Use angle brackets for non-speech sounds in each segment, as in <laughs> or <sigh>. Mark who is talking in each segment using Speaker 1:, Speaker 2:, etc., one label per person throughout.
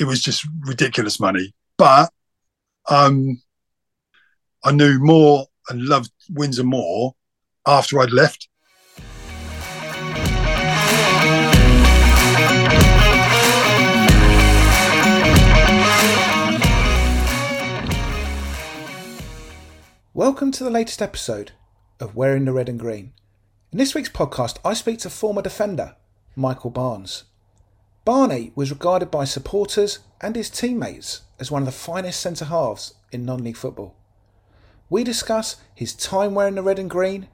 Speaker 1: it was just ridiculous money. But um, I knew more and loved Windsor more after I'd left.
Speaker 2: Welcome to the latest episode of Wearing the Red and Green. In this week's podcast, I speak to former defender Michael Barnes. Barney was regarded by supporters and his teammates as one of the finest centre halves in non league football. We discuss his time wearing the red and green,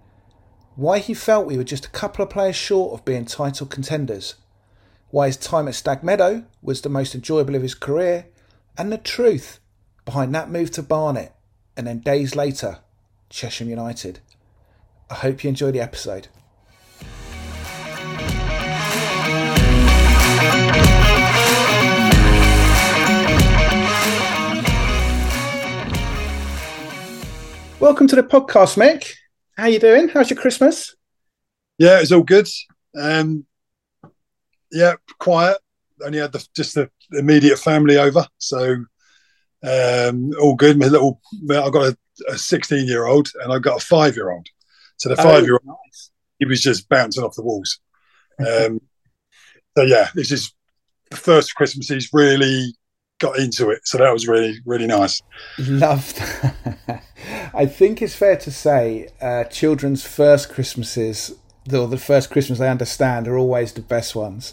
Speaker 2: why he felt we were just a couple of players short of being title contenders, why his time at Stag Meadow was the most enjoyable of his career, and the truth behind that move to Barnet and then days later, Chesham United. I hope you enjoy the episode. Welcome to the podcast, Mick. How you doing? How's your Christmas?
Speaker 1: Yeah, it's all good. Um, yeah, quiet. Only had the, just the immediate family over, so um, all good. My little, I've got a 16 year old and I've got a five year old. So the five year old, nice. he was just bouncing off the walls. <laughs> Um, so yeah, this is the first Christmas he's really got into it. So that was really, really nice.
Speaker 2: Loved. <laughs> I think it's fair to say uh, children's first Christmases, or the first Christmas they understand, are always the best ones.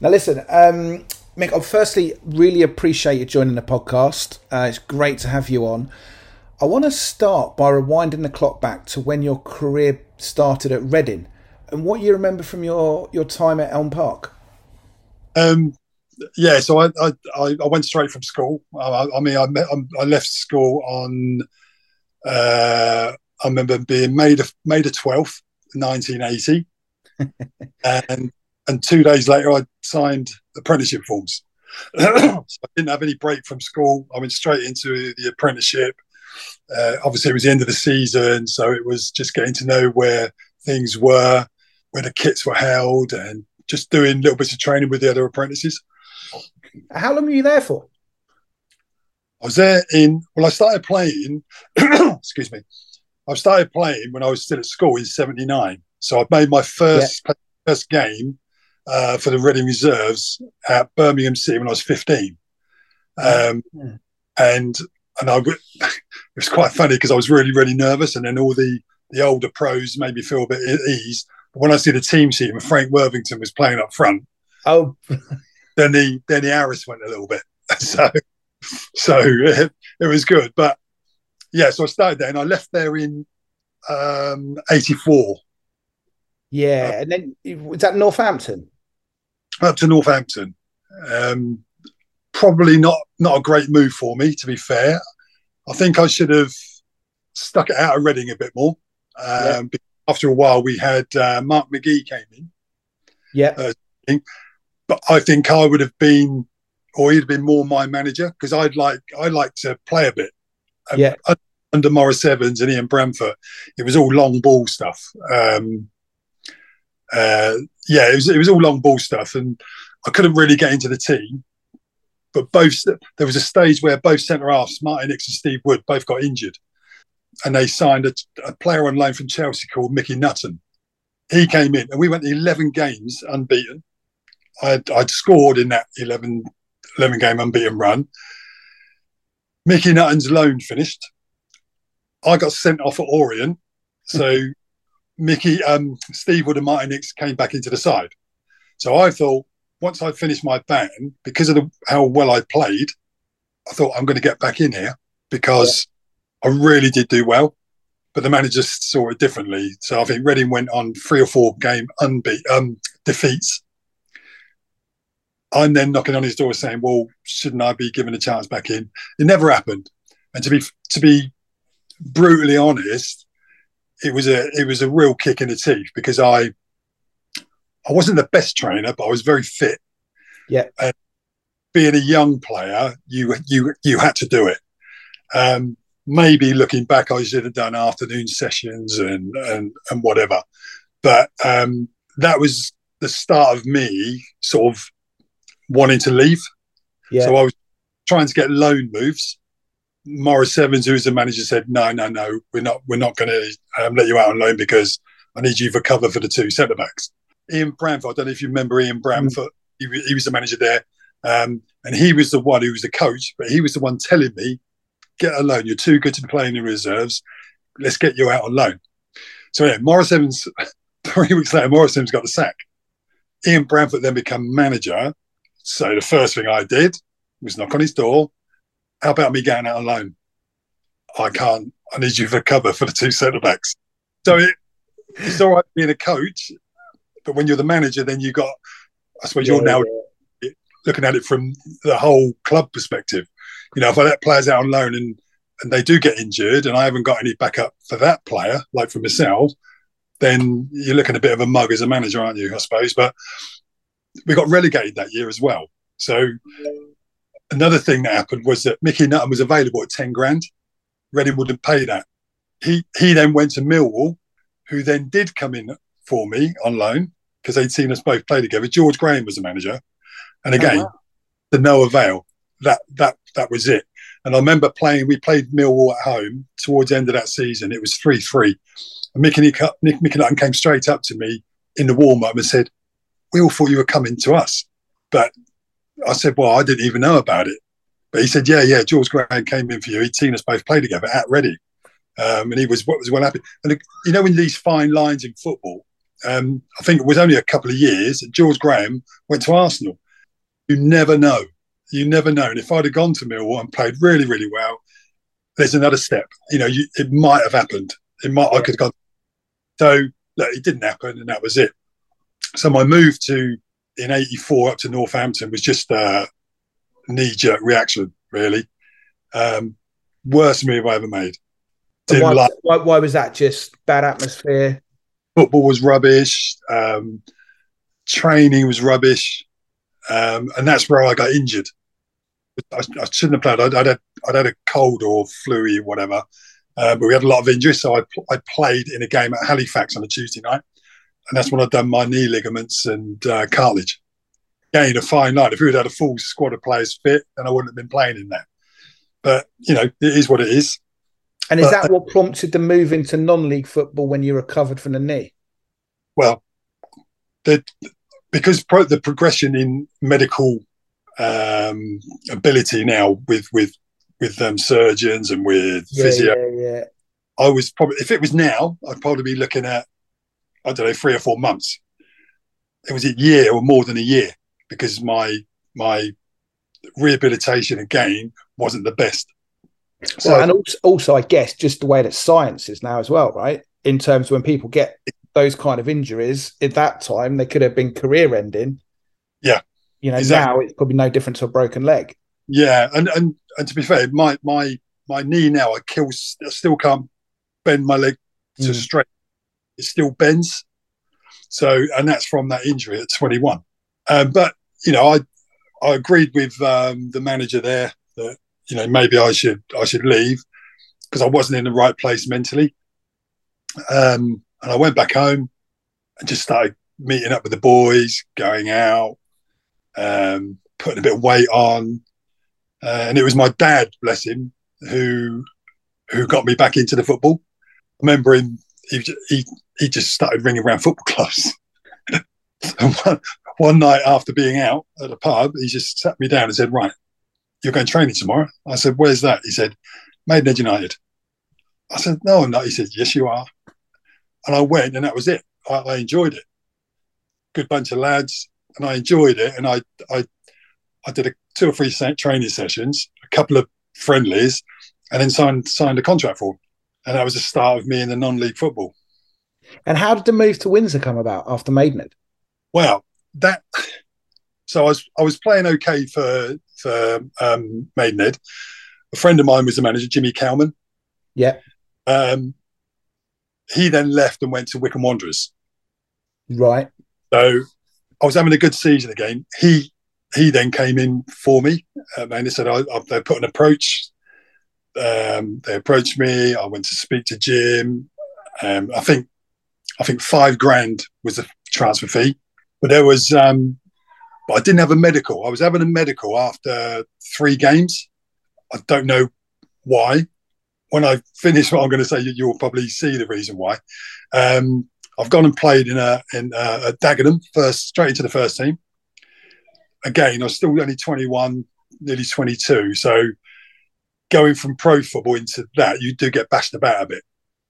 Speaker 2: Now, listen, um, Mick, I firstly really appreciate you joining the podcast. Uh, it's great to have you on. I want to start by rewinding the clock back to when your career started at Reading and what you remember from your, your time at Elm Park.
Speaker 1: Um, yeah, so I, I, I went straight from school. I, I mean, I, met, I left school on, uh, I remember being made of May the 12th, 1980. <laughs> and and two days later, I signed apprenticeship forms. <clears throat> so I didn't have any break from school. I went straight into the apprenticeship. Uh, obviously, it was the end of the season, so it was just getting to know where things were, where the kits were held, and just doing little bits of training with the other apprentices.
Speaker 2: How long were you there for?
Speaker 1: I was there in, well, I started playing, <clears throat> excuse me, I started playing when I was still at school in 79. So I made my first, yeah. first game uh, for the Reading Reserves at Birmingham City when I was 15. Um, yeah. And and I <laughs> it was quite funny because I was really really nervous, and then all the the older pros made me feel a bit at ease. But when I see the team sheet and Frank Worthington was playing up front,
Speaker 2: oh,
Speaker 1: then the then the arrows went a little bit. <laughs> so <laughs> so it, <laughs> it, was good, but yeah. So I started there, and I left there in um, '84.
Speaker 2: Yeah, uh, and then was that Northampton?
Speaker 1: up to Northampton. Um, probably not not a great move for me, to be fair. I think I should have stuck it out of Reading a bit more. Um, yeah. After a while, we had uh, Mark McGhee came in.
Speaker 2: Yeah. Uh,
Speaker 1: but I think I would have been, or he'd have been more my manager because I'd like I like to play a bit.
Speaker 2: Um, yeah.
Speaker 1: Under Maurice Evans and Ian Branfoot, it was all long ball stuff. Um, uh, yeah, it was it was all long ball stuff, and I couldn't really get into the team. But both there was a stage where both centre halves, Martin Hicks and Steve Wood, both got injured, and they signed a, a player on loan from Chelsea called Mickey Nutton. He came in, and we went 11 games unbeaten. I'd, I'd scored in that 11, 11 game unbeaten run. Mickey Nutton's loan finished. I got sent off at Orient, so <laughs> Mickey, um, Steve Wood and Martin Hicks came back into the side. So I thought once I finished my ban, because of the, how well I played, I thought I'm going to get back in here because yeah. I really did do well. But the manager saw it differently. So I think Reading went on three or four game unbeat um, defeats. I'm then knocking on his door saying, "Well, shouldn't I be given a chance back in?" It never happened. And to be to be brutally honest, it was a it was a real kick in the teeth because I I wasn't the best trainer, but I was very fit.
Speaker 2: Yeah.
Speaker 1: And being a young player, you you you had to do it. Um, maybe looking back, I should have done afternoon sessions and and and whatever. But um, that was the start of me sort of wanting to leave.
Speaker 2: Yeah.
Speaker 1: So I was trying to get loan moves. Maurice Evans, who's the manager, said, "No, no, no, we're not. We're not going to um, let you out on loan because I need you for cover for the two centre backs." Ian Branfoot. I don't know if you remember Ian Branfoot. He, wa- he was the manager there, um, and he was the one who was the coach. But he was the one telling me, "Get a loan. You're too good to be playing in reserves. Let's get you out on loan." So yeah, Maurice Evans. <laughs> Three weeks later, Maurice Evans got the sack. Ian Branfoot then became manager. So the first thing I did was knock on his door. How about me going out alone? I can't. I need you for cover for the two centre backs. So it, it's all right being a coach, but when you're the manager, then you got. I suppose you're now
Speaker 2: yeah.
Speaker 1: looking at it from the whole club perspective. You know, if I let players out on loan and and they do get injured, and I haven't got any backup for that player, like for myself, then you're looking a bit of a mug as a manager, aren't you? I suppose. But we got relegated that year as well. So another thing that happened was that Mickey Nutton was available at ten grand. Reading wouldn't pay that. He he then went to Millwall, who then did come in for me on loan because they'd seen us both play together. George Graham was the manager, and again,
Speaker 2: Oh, wow.
Speaker 1: to no avail. That that that was it. And I remember playing. We played Millwall at home towards the end of that season. It was three three. And Mickey, Nick, Nick Mickey Nutton came straight up to me in the warm up and said, "We all thought you were coming to us," but I said, "Well, I didn't even know about it." But he said, "Yeah, yeah, George Graham came in for you. He'd seen us both play together at Reading, um, and he was what was well happy." And you know, in these fine lines in football, um, I think it was only a couple of years. that George Graham went to Arsenal. You never know. You never know. And if I'd have gone to Millwall and played really, really well, there's another step. You know, you, it might have happened. It might. I could have gone. So look, it didn't happen, and that was it. So my move to in '84 up to Northampton was just a knee-jerk reaction, really. Um, worst move I ever made.
Speaker 2: Why,
Speaker 1: like
Speaker 2: why, why was that? Just bad atmosphere.
Speaker 1: football was rubbish. Um, training was rubbish, um, and that's where I got injured. I, I shouldn't have played. I'd, I'd, had, I'd had a cold or flu or whatever, uh, but we had a lot of injuries. So I, I played in a game at Halifax on a Tuesday night, and that's when I'd done my knee ligaments and uh, cartilage. Again, a fine line. If we had had a full squad of players fit, then I wouldn't have been playing in that. But you know, it is what it is.
Speaker 2: And is
Speaker 1: But-
Speaker 2: that what prompted the move into non-league football when you recovered from the knee?
Speaker 1: well, the, because pro, the progression in medical um, ability now with with with um, surgeons and with
Speaker 2: Yeah,
Speaker 1: physio,
Speaker 2: yeah, yeah.
Speaker 1: I was probably if it was now, I'd probably be looking at I don't know three or four months. It was a year or more than a year because my my rehabilitation again wasn't the best. So
Speaker 2: Well, and also, also, I guess, just the way that science is now as well, right? In terms of when people get those kind of injuries, at that time, they could have been career ending.
Speaker 1: Yeah.
Speaker 2: You know,
Speaker 1: Exactly.
Speaker 2: now it's probably no different to a broken leg.
Speaker 1: Yeah, and and and to be fair, my my my knee now, I kill, I still can't bend my leg to
Speaker 2: Mm.
Speaker 1: straight. It still bends. So, and that's from that injury at 21. Um, but you know, I I agreed with um, the manager there that you know maybe I should I should leave because I wasn't in the right place mentally. Um, and I went back home and just started meeting up with the boys, going out, um, putting a bit of weight on. Uh, and it was my dad, bless him, who who got me back into the football. I remember him; he he, just started ringing around football clubs. and <laughs> one, one night after being out at a pub, he just sat me down and said, "Right, you're going training tomorrow." I said, "Where's that?" He said, "Maidenhead United." I said, "No, I'm not." He said, "Yes, you are." And I went, and that was it. I, I enjoyed it. Good bunch of lads, and I enjoyed it. And I I I did a two or three training sessions, a couple of friendlies, and then signed signed a contract for. And that was the start of me in the non-league football.
Speaker 2: And how did the move to Windsor come about after Maidenhead?
Speaker 1: Well, that so I was I was playing okay for for um, Maidenhead. A friend of mine was the manager, Jimmy Kelman.
Speaker 2: Yeah.
Speaker 1: Um, he then left and went to Wycombe Wanderers.
Speaker 2: Right.
Speaker 1: So I was having a good season again. He he then came in for me. Um, and they said I, I, they put an approach. Um, they approached me. I went to speak to Jim. Um, I think I think five grand was the transfer fee, but there was um, but I didn't have a medical. I was having a medical after three games. I don't know why. When I finish what I'm going to say, you'll probably see the reason why. Um, I've gone and played in a in a, a Dagenham first, straight into the first team. Again, I was still only 21, nearly 22. So going from pro football into that, you do get bashed about a bit.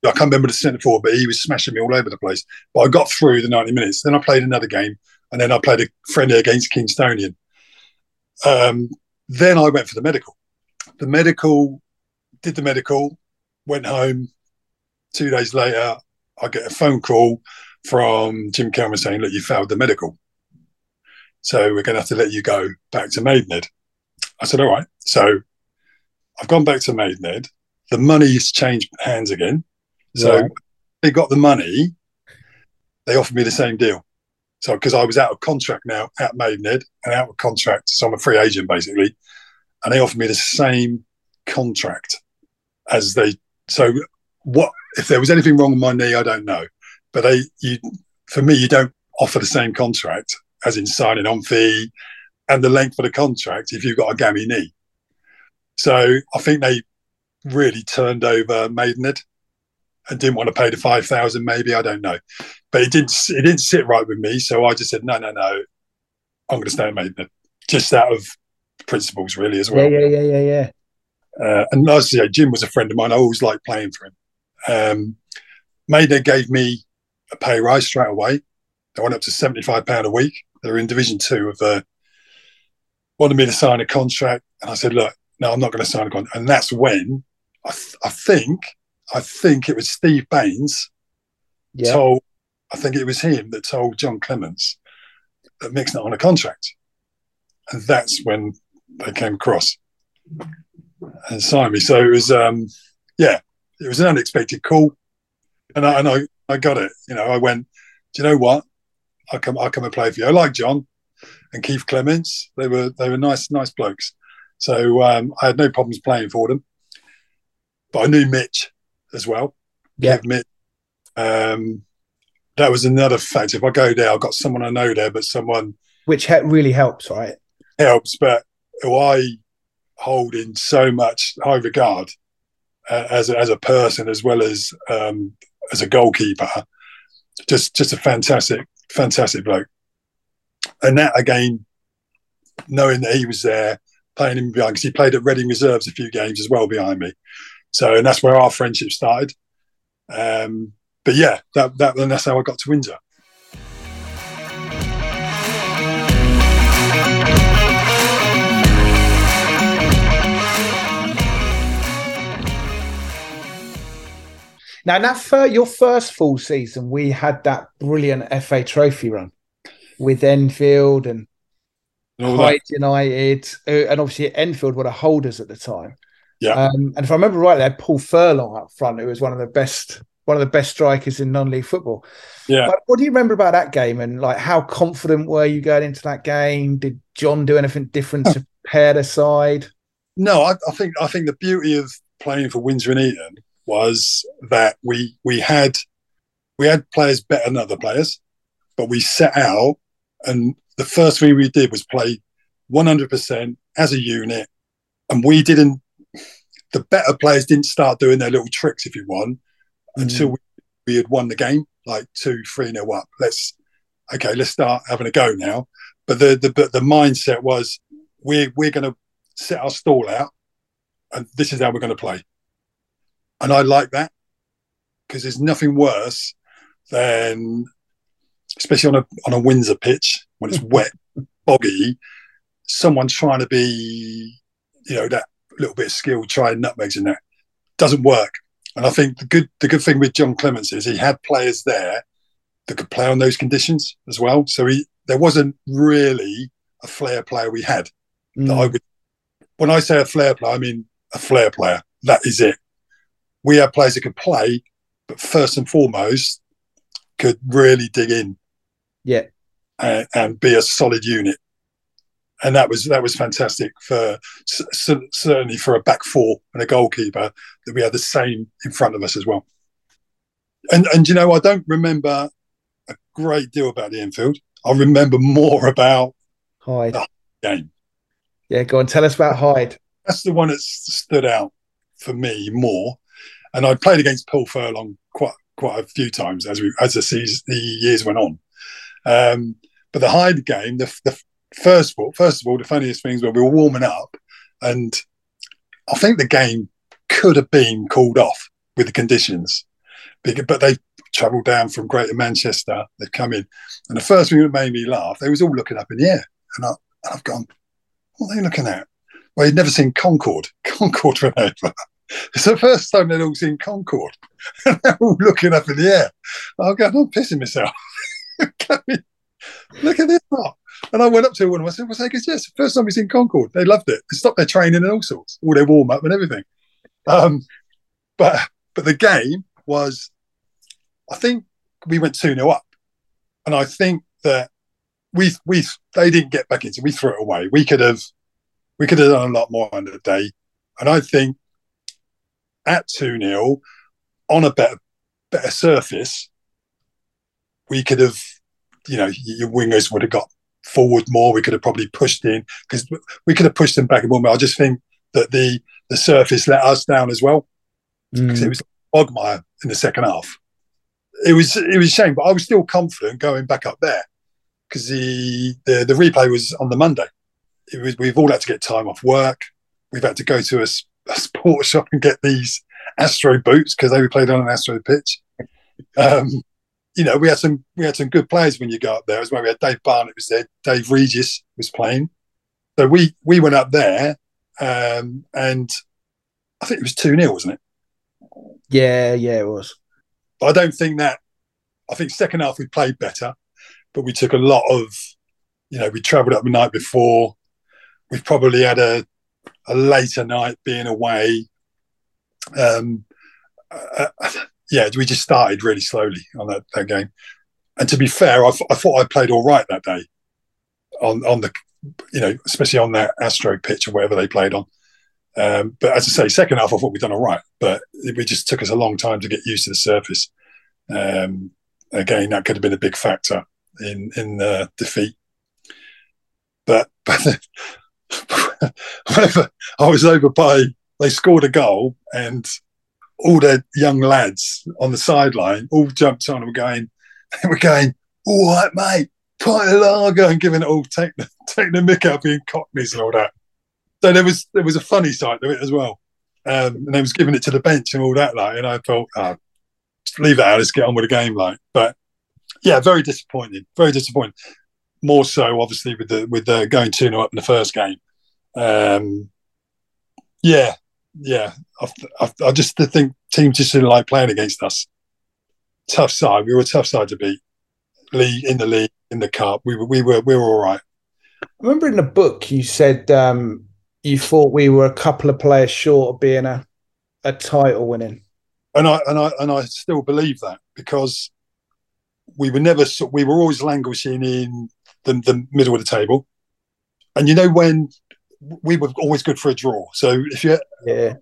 Speaker 1: I can't remember the centre forward, but he was smashing me all over the place. But I got through the 90 minutes. Then I played another game, and then I played a friendly against Kingstonian. Um, then I went for the medical. The medical, did the medical, went home. Two days later, I get a phone call from Jim Kelman saying, "Look, you failed the medical, so we're going to have to let you go back to Maidenhead." I said, "All right." So I've gone back to Maidenhead. The money's changed hands again. So right. they got the money. They offered me the same deal. So because I was out of contract now at Maidenhead and out of contract, so I'm a free agent basically, and they offered me the same contract as they. So what if there was anything wrong with my knee? I don't know, but they you for me you don't offer the same contract as in signing on fee and the length of the contract if you've got a gammy knee. So I think they really turned over Maidenhead and didn't want to pay the five thousand. Maybe I don't know, but it didn't. It didn't sit right with me. So I just said, no, no, no. I'm going to stay at Maidenhead, just out of principles, really, as well.
Speaker 2: Yeah, yeah, yeah, yeah, yeah.
Speaker 1: Uh, and as I say, Jim was a friend of mine. I always liked playing for him. Um, Maidenhead gave me a pay rise straight away. They went up to seventy five pound a week. They're in Division Two of the. Wanted me to sign a contract, and I said, "Look, no, I'm not going to sign a contract." And that's when I, th- I think I think it was Steve Baines yeah. told, I think it was him that told John Clements that Mick's not on a contract. And that's when they came across and signed me. So it was, um, yeah, it was an unexpected call. And I, and I, I got it. You know, I went, do you know what? I'll come, I'll come and play for you. I like John and Keith Clements. They were, they were nice, nice blokes. So um, I had no problems playing for them. But I knew Mitch as well.
Speaker 2: Yeah.
Speaker 1: Admit, um, that was another fact. If I go there, I've got someone I know there, but someone
Speaker 2: which really helps, right?
Speaker 1: Helps, but who I hold in so much high regard uh, as a, as a person as well as um, as a goalkeeper. Just just a fantastic fantastic bloke. And that again, knowing that he was there, playing him behind because he played at Reading Reserves a few games as well behind me. So, and that's where our friendship started. Um, but yeah, that, that, and that's how I got to Windsor.
Speaker 2: Now, that fir- your first full season, we had that brilliant FA Trophy run with Enfield and Hyde United, and obviously Enfield were the holders at the time.
Speaker 1: Yeah.
Speaker 2: Um, and if I remember right, they had Paul Furlong up front, who was one of the best one of the best strikers in non-league football.
Speaker 1: Yeah.
Speaker 2: But what do you remember about that game and like how confident were you going into that game? Did John do anything different to <laughs> pair the side?
Speaker 1: No, I, I, think I think the beauty of playing for Windsor and Eton was that we we had we had players better than other players, but we set out and the first thing we did was play 100% as a unit, and we didn't the better players didn't start doing their little tricks, if you want, mm. until we, we, had won the game, like two, three nil up. Let's okay, let's start having a go now. But the the the mindset was we're we're going to set our stall out, and this is how we're going to play. And I like that because there's nothing worse than, especially on a on a Windsor pitch when it's wet, boggy, someone trying to be, you know, that little bit of skill, trying nutmegs in there. Doesn't work. And I think the good the good thing with John Clements is he had players there that could play on those conditions as well. So he there wasn't really a flair player we had mm. that I would when I say a flair player, I mean a flair player. That is it. We had players that could play, but first and foremost could really dig in.
Speaker 2: Yeah.
Speaker 1: And, and be a solid unit and that was that was fantastic for certainly for a back four and a goalkeeper that we had the same in front of us as well. And and you know I don't remember a great deal about the Enfield. I remember more about
Speaker 2: Hyde.
Speaker 1: The game.
Speaker 2: Yeah, go on. Tell us about Hyde.
Speaker 1: That's the one that stood out for me more. And I played against Paul Furlong quite quite a few times as we as the season, the years went on. Um, but the Hyde game, the, the first of all, first of all, the funniest things were we were warming up, and I think the game could have been called off with the conditions, but they travelled down from Greater Manchester. They've come in, and the first thing that made me laugh, they was all looking up in the air, and, I, and I've gone, what are they looking at? Well, he'd never seen Concorde. <laughs> Concorde ran over. It's the first time they'd all seen Concorde. and <laughs> they're all looking up in the air. I'm going, I'm pissing myself. <laughs> <laughs> Look at this lot. And I went up to one of them. I said, What's that? Yes, first time we've seen Concorde. They loved it. They stopped their training and all sorts, all their warm up and everything. Um, but but the game was, I think we went 2 0 up. And I think that we we they didn't get back into we threw it away. We could have we could have done a lot more on the day. And I think at 2 0 on a better better surface, we could have, you know, your wingers would have got forward more. We could have probably pushed in because we could have pushed them back a moment. I just think that the the surface let us down as well because mm. it was Ogmire in the second half. It was it was a shame, but I was still confident going back up there because the, the the replay was on the Monday. It was we've all had to get time off work. We've had to go to a, a sports shop and get these Astro boots because they were played on an Astro pitch. Um, you know, we had some we had some good players when you go up there. As well, we had Dave Barnett was there, Dave Regis was playing. So we we went up there, um, and I think it was two 0 wasn't it?
Speaker 2: Yeah, yeah, it was.
Speaker 1: But I don't think that. I think second half we played better, but we took a lot of, you know, we travelled up the night before. We've probably had a a later night being away. Um, uh, yeah, we just started really slowly on that, that game. And to be fair, I, I thought I played all right that day on on the, you know, especially on that Astro pitch or whatever they played on. Um, but as I say, second half I thought we'd done all right, but it, just took us a long time to get used to the surface. Um, again, that could have been a big factor in in the defeat. But, <laughs> but <laughs> I was over by, they scored a goal and all the young lads on the sideline all jumped on and were going, they <laughs> were going, all right, mate, pint of lager and giving it all, taking the, <laughs> taking the mick out being cockneys and all that. So there was there was a funny side to it as well. Um, and they was giving it to the bench and all that, like, and I thought, oh, leave it out, let's get on with the game, like. But yeah, very disappointing, very disappointing. More so, obviously, with the with the going two 0 up in the first game. Um, yeah, yeah, I, I, I just think teams just didn't like playing against us. Tough side. We were a tough side to beat. League in the league in the cup. We were we were we were all right.
Speaker 2: I remember in the book you said um, you thought we were a couple of players short of being a a title winning.
Speaker 1: And I and I and I still believe that because we were never we were always languishing in the, the middle of the table. And you know when we were always good for a draw. So if you
Speaker 2: yeah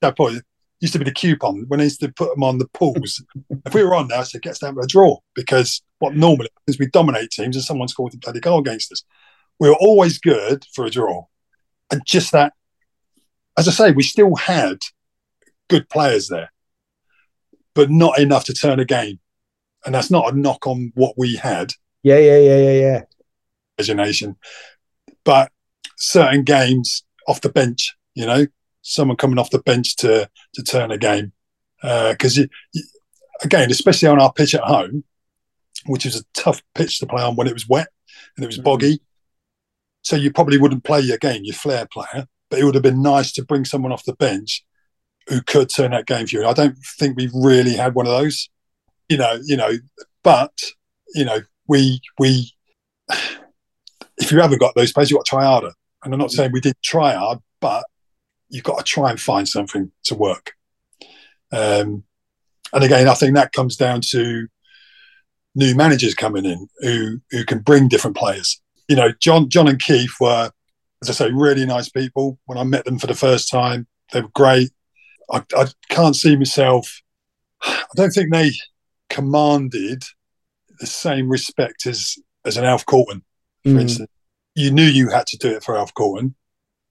Speaker 1: that point used to be the coupon when they used to put them on the pools. if we were on there, so it gets down to a draw because what normally is we dominate teams and someone scores a bloody goal against us. We were always good for a draw, and just that. As I say, we still had good players there, but not enough to turn a game. And that's not a knock on what we had.
Speaker 2: Yeah, yeah, yeah, yeah, yeah.
Speaker 1: Imagination, but certain games off the bench, you know, someone coming off the bench to to turn a game. Because uh, again, especially on our pitch at home, which is a tough pitch to play on when it was wet and it was mm-hmm. boggy, so you probably wouldn't play your game, your flair player. But it would have been nice to bring someone off the bench who could turn that game for you. I don't think we've really had one of those, you know. You know, but you know, we we <sighs> if you haven't got those players, you've got to try harder. And I'm not saying we didn't try hard, but you've got to try and find something to work. Um, and again, I think that comes down to new managers coming in who who can bring different players. You know, John John and Keith were, as I say, really nice people. When I met them for the first time, they were great. I, I can't see myself. I don't think they commanded the same respect as as an Alf Corton, for mm. instance you knew you had to do it for Alf Corton.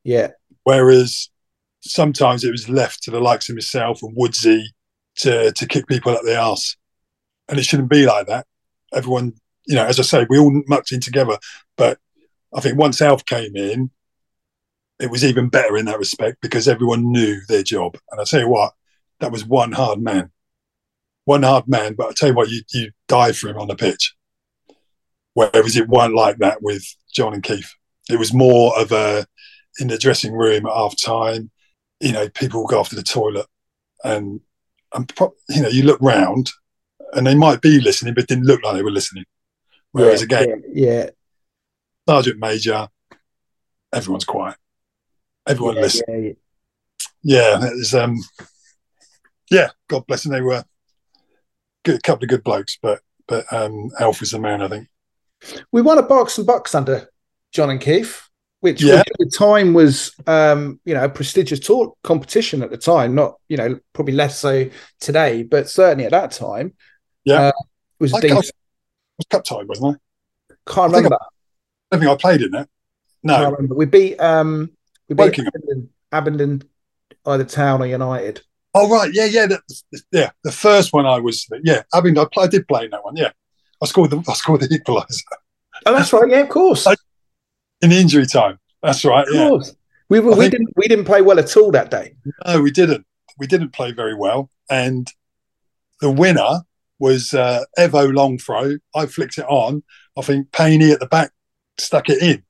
Speaker 2: Yeah.
Speaker 1: Whereas sometimes it was left to the likes of myself and Woodsy to to kick people up the arse. And it shouldn't be like that. Everyone, you know, as I say, we all mucked in together. But I think once Alf came in, it was even better in that respect because everyone knew their job. And I tell you what, that was one hard man. One hard man, but I tell you what, you you die for him on the pitch. Whereas it weren't like that with John and Keith. It was more of a in the dressing room at half time, you know, people go to the toilet and and you know, you look round and they might be listening, but didn't look like they were listening. Whereas
Speaker 2: yeah,
Speaker 1: again,
Speaker 2: yeah, yeah,
Speaker 1: Sergeant Major, everyone's quiet. Everyone
Speaker 2: yeah,
Speaker 1: listens.
Speaker 2: yeah, yeah.
Speaker 1: Was um yeah, God bless them. They were good a couple of good blokes, but but um Alf was the man, I think.
Speaker 2: We won a Berks and Bucks under John and Keith, which,
Speaker 1: Yeah.
Speaker 2: at the time was, um, you know, a prestigious tour competition at the time. Not, you know, probably less so today, but certainly at that time,
Speaker 1: Yeah.
Speaker 2: uh, was
Speaker 1: I, I,
Speaker 2: decent.
Speaker 1: was cup time, wasn't I?
Speaker 2: Can't
Speaker 1: I
Speaker 2: remember.
Speaker 1: I don't think I played in it. No.
Speaker 2: We beat, um, we beat. Abingdon, either Town or United.
Speaker 1: Oh right, yeah, yeah, that, yeah. The first one I was, yeah. I mean, I, I did play in that one. Yeah, I scored the I scored the equaliser
Speaker 2: Oh, that's right. Yeah, of course.
Speaker 1: In injury time. That's right.
Speaker 2: of
Speaker 1: Yeah.
Speaker 2: We were, we
Speaker 1: think-
Speaker 2: didn't we didn't play well at all that day.
Speaker 1: No, we didn't. We didn't play very well, and the winner was uh, Evo long throw. I flicked it on. I think Paney at the back stuck it in.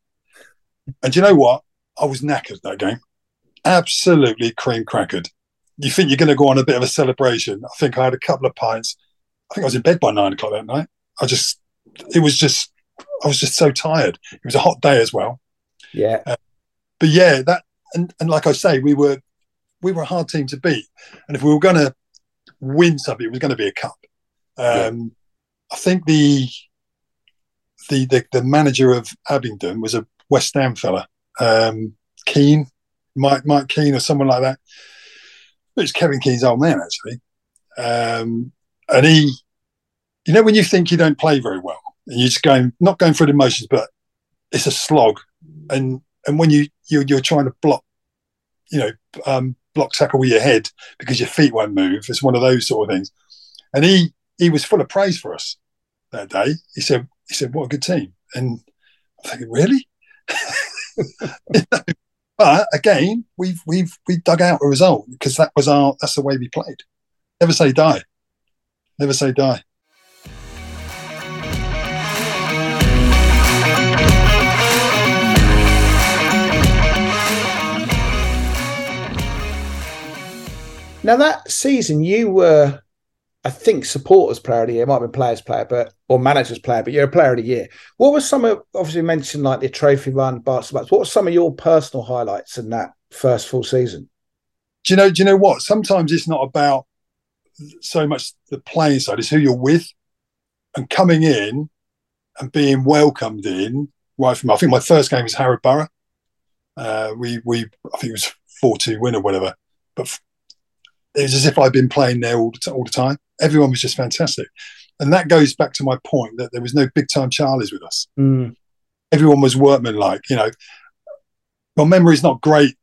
Speaker 1: And do you know what? I was knackered that game. Absolutely cream crackered. You think you're going to go on a bit of a celebration? I think I had a couple of pints. I think I was in bed by nine o'clock that night. I just, it was just, I was just so tired. It was a hot day as well.
Speaker 2: Yeah.
Speaker 1: But yeah, that and, and like I say, we were we were a hard team to beat, and if we were going to win something, it was going to be a cup. Um, I think the, the the the manager of Abingdon was a West Ham fella, um, Keen, Mike Mike Keen or someone like that. It was Kevin Keen's old man actually, um, and he, you know, when you think you don't play very well, and you're just going not going through the motions, but it's a slog, and and when you you're, you're trying to block, you know, um, block tackle with your head because your feet won't move. It's one of those sort of things. And he he was full of praise for us that day. He said he said what a good team. And I'm really. <laughs> But again, we've we've we dug out a result because that was our that's the way we played. Never say die. Never say die.
Speaker 2: Now that season, you were, I think, supporters player of the year. It might have been players player, but or managers player, but you're a player of the year. What was some of obviously mentioned like the trophy run, Barca What were some of your personal highlights in that first full season?
Speaker 1: Do you know? Do you know what? Sometimes it's not about so much the playing side; it's who you're with, and coming in and being welcomed in right from. I think my first game was Harrow Borough. Uh, we we I think it was four two win or whatever, but it was as if I'd been playing there all the, t- all the time. Everyone was just fantastic, and that goes back to my point that there was no big time Charlies with us everyone was workmanlike. You know, my memory's not great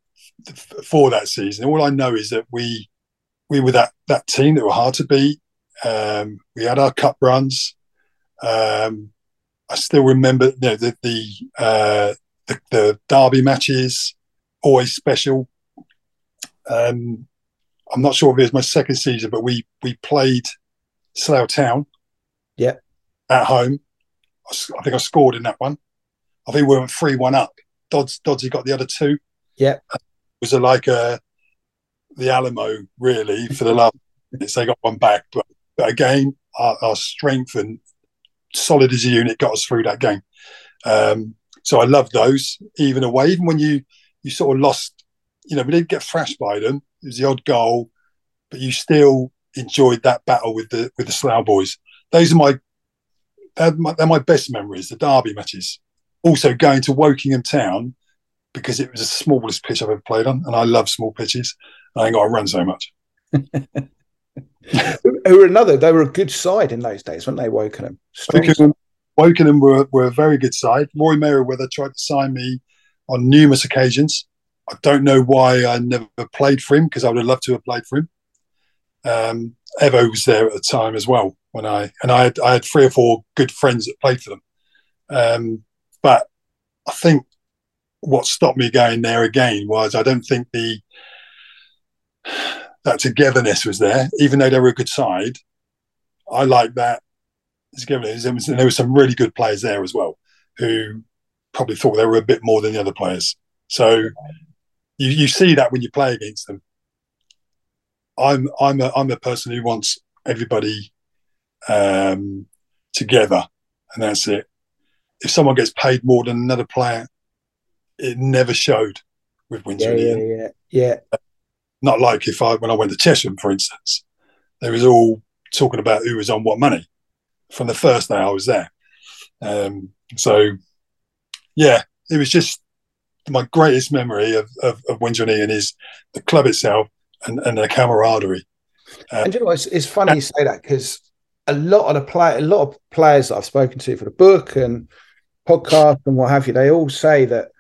Speaker 1: f- for that season. All I know is that we we were that that team that were hard to beat. Um, we had our cup runs. Um, I still remember you know, the the, uh, the the derby matches, always special. Um, I'm not sure if it was my second season, but we we played Slough Town.
Speaker 2: Yeah.
Speaker 1: At home, I think I scored in that one. I think we went three one up. Dodds Doddsy got the other two.
Speaker 2: Yeah.
Speaker 1: It was a, like a the Alamo really for the last <laughs> minutes. They got one back, but, but again, our, our strength and solid as a unit got us through that game. Um, so I love those, even away, even when you you sort of lost. You know, we didn't get thrashed by them. It was the odd goal, but you still enjoyed that battle with the with the Slough boys. Those are my they're my, they're my best memories. The derby matches. Also going to Wokingham Town because it was the smallest pitch I've ever played on, and I love small pitches. I ain't got to run so much. <laughs>
Speaker 2: Who were another? They were a good side in those days, weren't they? Wokingham, strong.
Speaker 1: Wokingham, Wokingham were, were a very good side. Roy Merriweather tried to sign me on numerous occasions. I don't know why I never played for him because I would have loved to have played for him. Um, Evo was there at the time as well when I and I had, I had three or four good friends that played for them. Um, but I think what stopped me going there again was I don't think the <sighs> that togetherness was there, even though they were a good side. I like that togetherness. Was, there were some really good players there as well who probably thought they were a bit more than the other players. So you, you see that when you play against them. I'm I'm a I'm a person who wants everybody um, together, and that's it. If someone gets paid more than another player, it never showed with Windsor.
Speaker 2: Yeah, yeah, yeah, yeah.
Speaker 1: Not like if I when I went to Chesham, for instance, there was all talking about who was on what money from the first day I was there. Um, so, yeah, it was just my greatest memory of, of, of Windsor and is the club itself and, and the camaraderie.
Speaker 2: Um, and you know, it's, it's funny you say that because a lot of the play, a lot of players that I've spoken to for the book and podcast and what have you, they all say that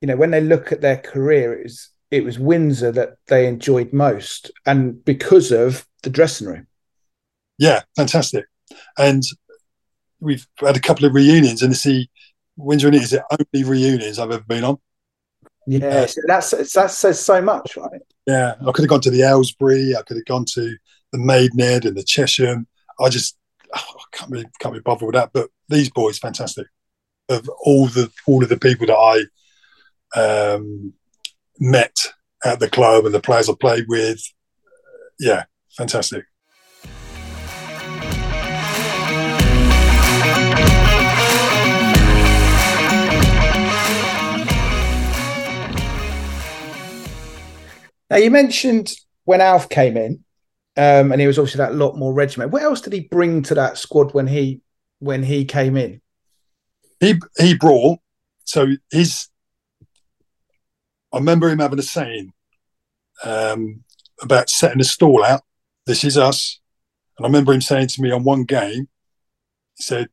Speaker 2: you know when they look at their career, it was it was Windsor that they enjoyed most, and because of the dressing room.
Speaker 1: Yeah, fantastic, and we've had a couple of reunions, and see Windsor and it is the only reunions I've ever been on.
Speaker 2: Yeah, uh, that's that says so much, right?
Speaker 1: Yeah, I could have gone to the Aylesbury, I could have gone to the Maidenhead and the Chesham. I just oh, I can't be can't be bothered with that. But these boys, fantastic. Of all the all of the people that I um, met at the club and the players I played with, yeah, fantastic.
Speaker 2: Now you mentioned when Alf came in, um, and he was obviously that lot more regiment. What else did he bring to that squad when he when he came in?
Speaker 1: He he brought so his. I remember him having a saying um, about setting a stall out. This is us, and I remember him saying to me on one game, he said,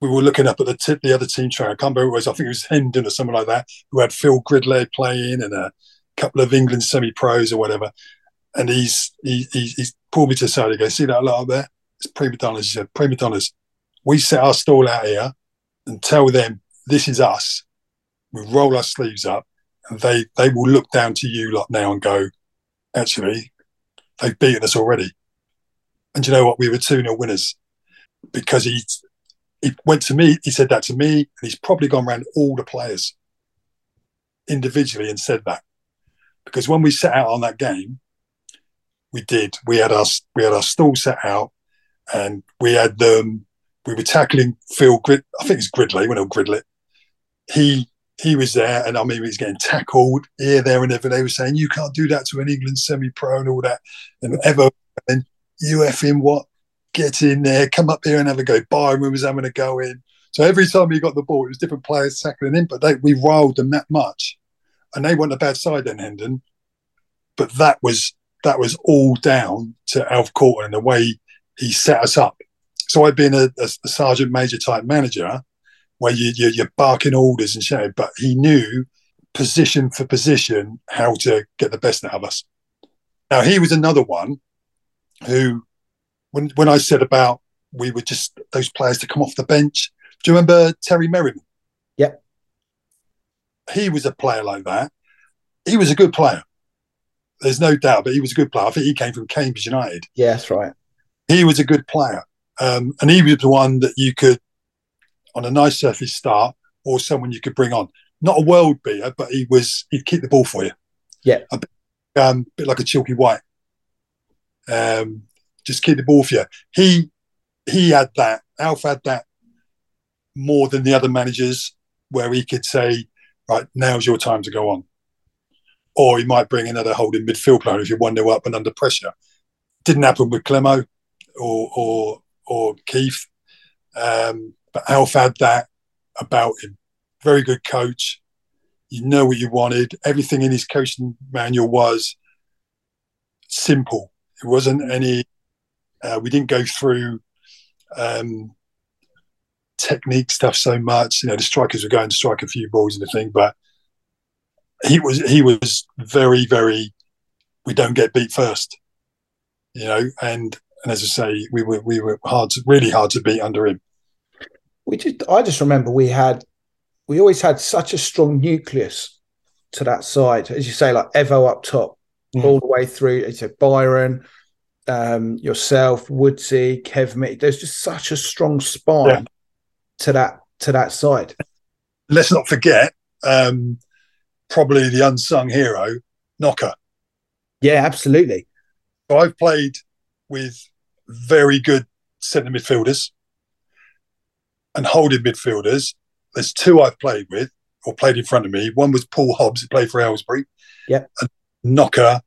Speaker 1: we were looking up at the tip, the other team trainer. I can't remember who it was. I think it was Hendon or something like that, who had Phil Gridley playing and a couple of England semi pros or whatever. And he's he, he, he's pulled me to the side and goes, See that lot up there? It's prima donnas. He said, Prima donnas. We set our stall out here and tell them this is us. We roll our sleeves up and they they will look down to you lot now and go, actually, they've beaten us already. And you know what? We were 2 0 winners because he he went to me, he said that to me, and he's probably gone around all the players individually and said that because when we set out on that game, we did. We had our we had our stall set out, and we had um, we were tackling Phil Grid. I think it's Gridley. When Gridley, he he was there, and I mean, he was getting tackled here, there, and everywhere. They were saying, "You can't do that to an England semi-pro and all that." And ever, and you him what? Get in there, come up here and have a go. Byron was having a go in. So every time he got the ball, it was different players tackling him, but they, we riled them that much and they weren't a bad side then, Hendon. But that was that was all down to Alf Corton and the way he set us up. So I'd been a, a, a sergeant major type manager where you, you, are barking orders and shouting, but he knew position for position how to get the best out of us. Now he was another one who, when when I said about we were just those players to come off the bench. Do you remember Terry Merriman? He was a player like that. He was a good player. There's no doubt, but he was a good player. I think he came from Cambridge United.
Speaker 2: Yeah, that's right.
Speaker 1: He was a good player. Um, and he was the one that you could, on a nice surface, start or someone you could bring on. Not a world beater, but he was, he'd keep the ball for you.
Speaker 2: Yeah.
Speaker 1: A bit, um, bit like a Chalky White. Um, just keep the ball for you. He, he had that. Alf had that more than the other managers where he could say, right, now's your time to go on. Or he might bring another holding midfield player if you're 1 0 up and under pressure. Didn't happen with Clemo or or or Keith. Um, but Alf had that about him. Very good coach. You know what you wanted. Everything in his coaching manual was simple. It wasn't any. Uh, we didn't go through um, technique stuff so much. You know, the strikers were going to strike a few balls and the thing, but he was he was very very. We don't get beat first, you know, and and as I say, we were we were hard, to, really hard to beat under him.
Speaker 2: We just, I just remember we had, we always had such a strong nucleus to that side, as you say, like Evo up top, mm. all the way through. You said Byron, um, yourself, Woodsy, Kev, me. There's just such a strong spine yeah. To that to that side.
Speaker 1: Let's not forget, um, probably the unsung hero, Knocker.
Speaker 2: Yeah, absolutely.
Speaker 1: So I've played with very good centre midfielders and holding midfielders. There's two I've played with or played in front of me. One was Paul Hobbs, who played for Aylesbury.
Speaker 2: Yeah.
Speaker 1: And Knocker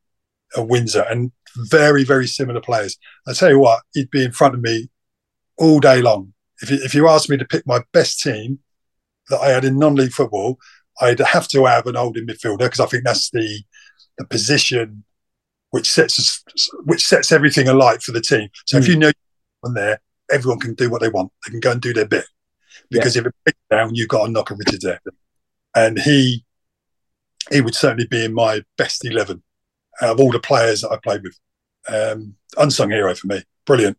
Speaker 1: at Windsor. And very, very similar players. I tell you what, he'd be in front of me all day long. If you, if you asked me to pick my best team that I had in non-league football, I'd have to have an holding midfielder because I think that's the the position which sets which sets everything alight for the team. So mm. if hmm. you know on there, everyone can do what they want. They can go and do their bit. Because yeah. if it breaks down, you've got to knock a Richard there. And he he would certainly be in my best eleven out of all the players that I played with. Um, unsung hero for me. Brilliant.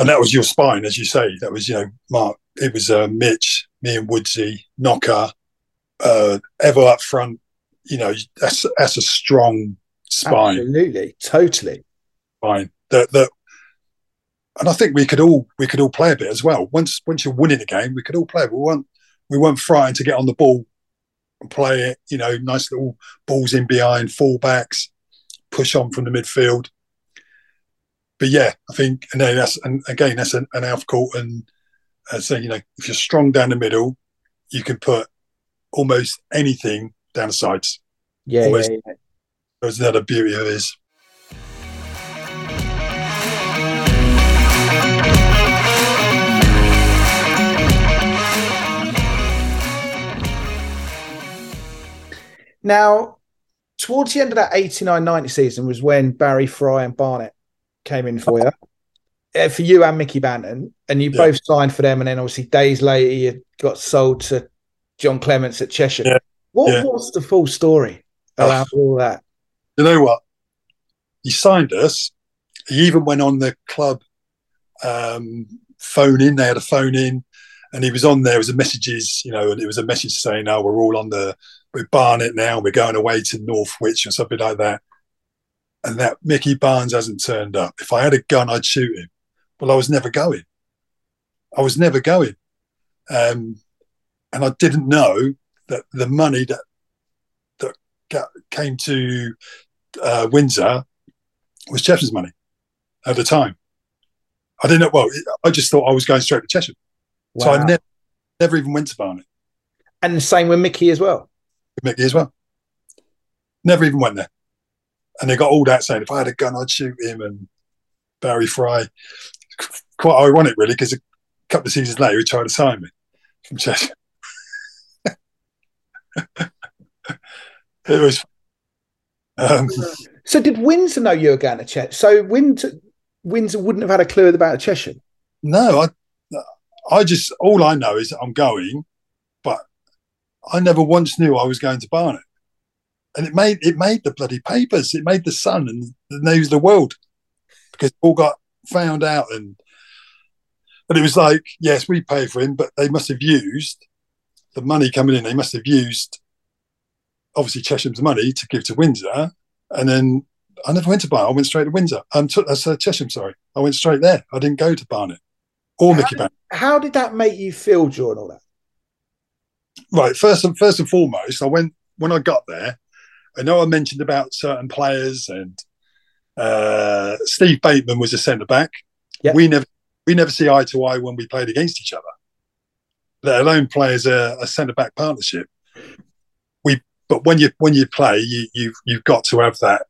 Speaker 1: And that was your spine, as you say. That was, you know, Mark. It was uh, Mitch, me and Woodsy, Knocker, uh, Evo up front. You know, that's that's a strong spine.
Speaker 2: Absolutely, totally.
Speaker 1: Spine that that, and I think we could all we could all play a bit as well. Once once you're winning a game, we could all play. We weren't we weren't frightened to get on the ball and play it. You know, nice little balls in behind, fullbacks, push on from the midfield. But yeah, I think and then that's and again that's an, an court and uh, so you know if you're strong down the middle, you can put almost anything down the sides.
Speaker 2: Yeah, almost, yeah, yeah.
Speaker 1: There's another beauty of his.
Speaker 2: Now, towards the end of that 89 90 season was when Barry Fry and Barnet came in for you, uh, for you and Mickey Banton, and you yeah. both signed for them. And then obviously, days later, you got sold to John Clements at Chesham. Yeah. What yeah. was the full story around oh. all that?
Speaker 1: You know what? he signed us. He even went on the club um, phone in. They had a phone in, and he was on there. It was a messages, you know, and it was a message saying, "Oh, we're all on the we're Barnet now. We're going away to Northwich or something like that." And that Mickey Barnes hasn't turned up. If I had a gun, I'd shoot him. Well, I was never going. I was never going, um, and I didn't know that the money that that got, came to uh, Windsor was Chesham's money at the time. I didn't know. Well, I just thought I was going straight to Chesham, wow. so I never, never even went to Barnet.
Speaker 2: And the same with Mickey as well.
Speaker 1: Mickey as well. Never even went there. And they got all that saying if I had a gun, I'd shoot him and Barry Fry. Quite ironic, really, because a couple of seasons later, he tried to sign me from Chesham. <laughs> it was. Um,
Speaker 2: so did Windsor know you were going to Chesham? So Windsor, Windsor wouldn't have had a clue about Chesham?
Speaker 1: No, I, I just, all I know is that I'm going, but I never once knew I was going to Barnet. And it made it made the bloody papers. It made the Sun and the news of the world because all got found out and and it was like, yes, we pay for him, but they must have used the money coming in. They must have used obviously Chesham's money to give to Windsor, and then I never went to Barnet. I went straight to Windsor. Um, to, uh, Chesham, sorry. I went straight there. I didn't go to Barnet or how Mickey
Speaker 2: Barnet. How did that make you feel during all that?
Speaker 1: Right. First and first and foremost, I went when I got there. I know I mentioned about certain players, and uh, Steve Bateman was a centre back. Yep. We never we never see eye to eye when we played against each other. Let alone play as a, a centre back partnership We but when you when you play, you you've you've got to have that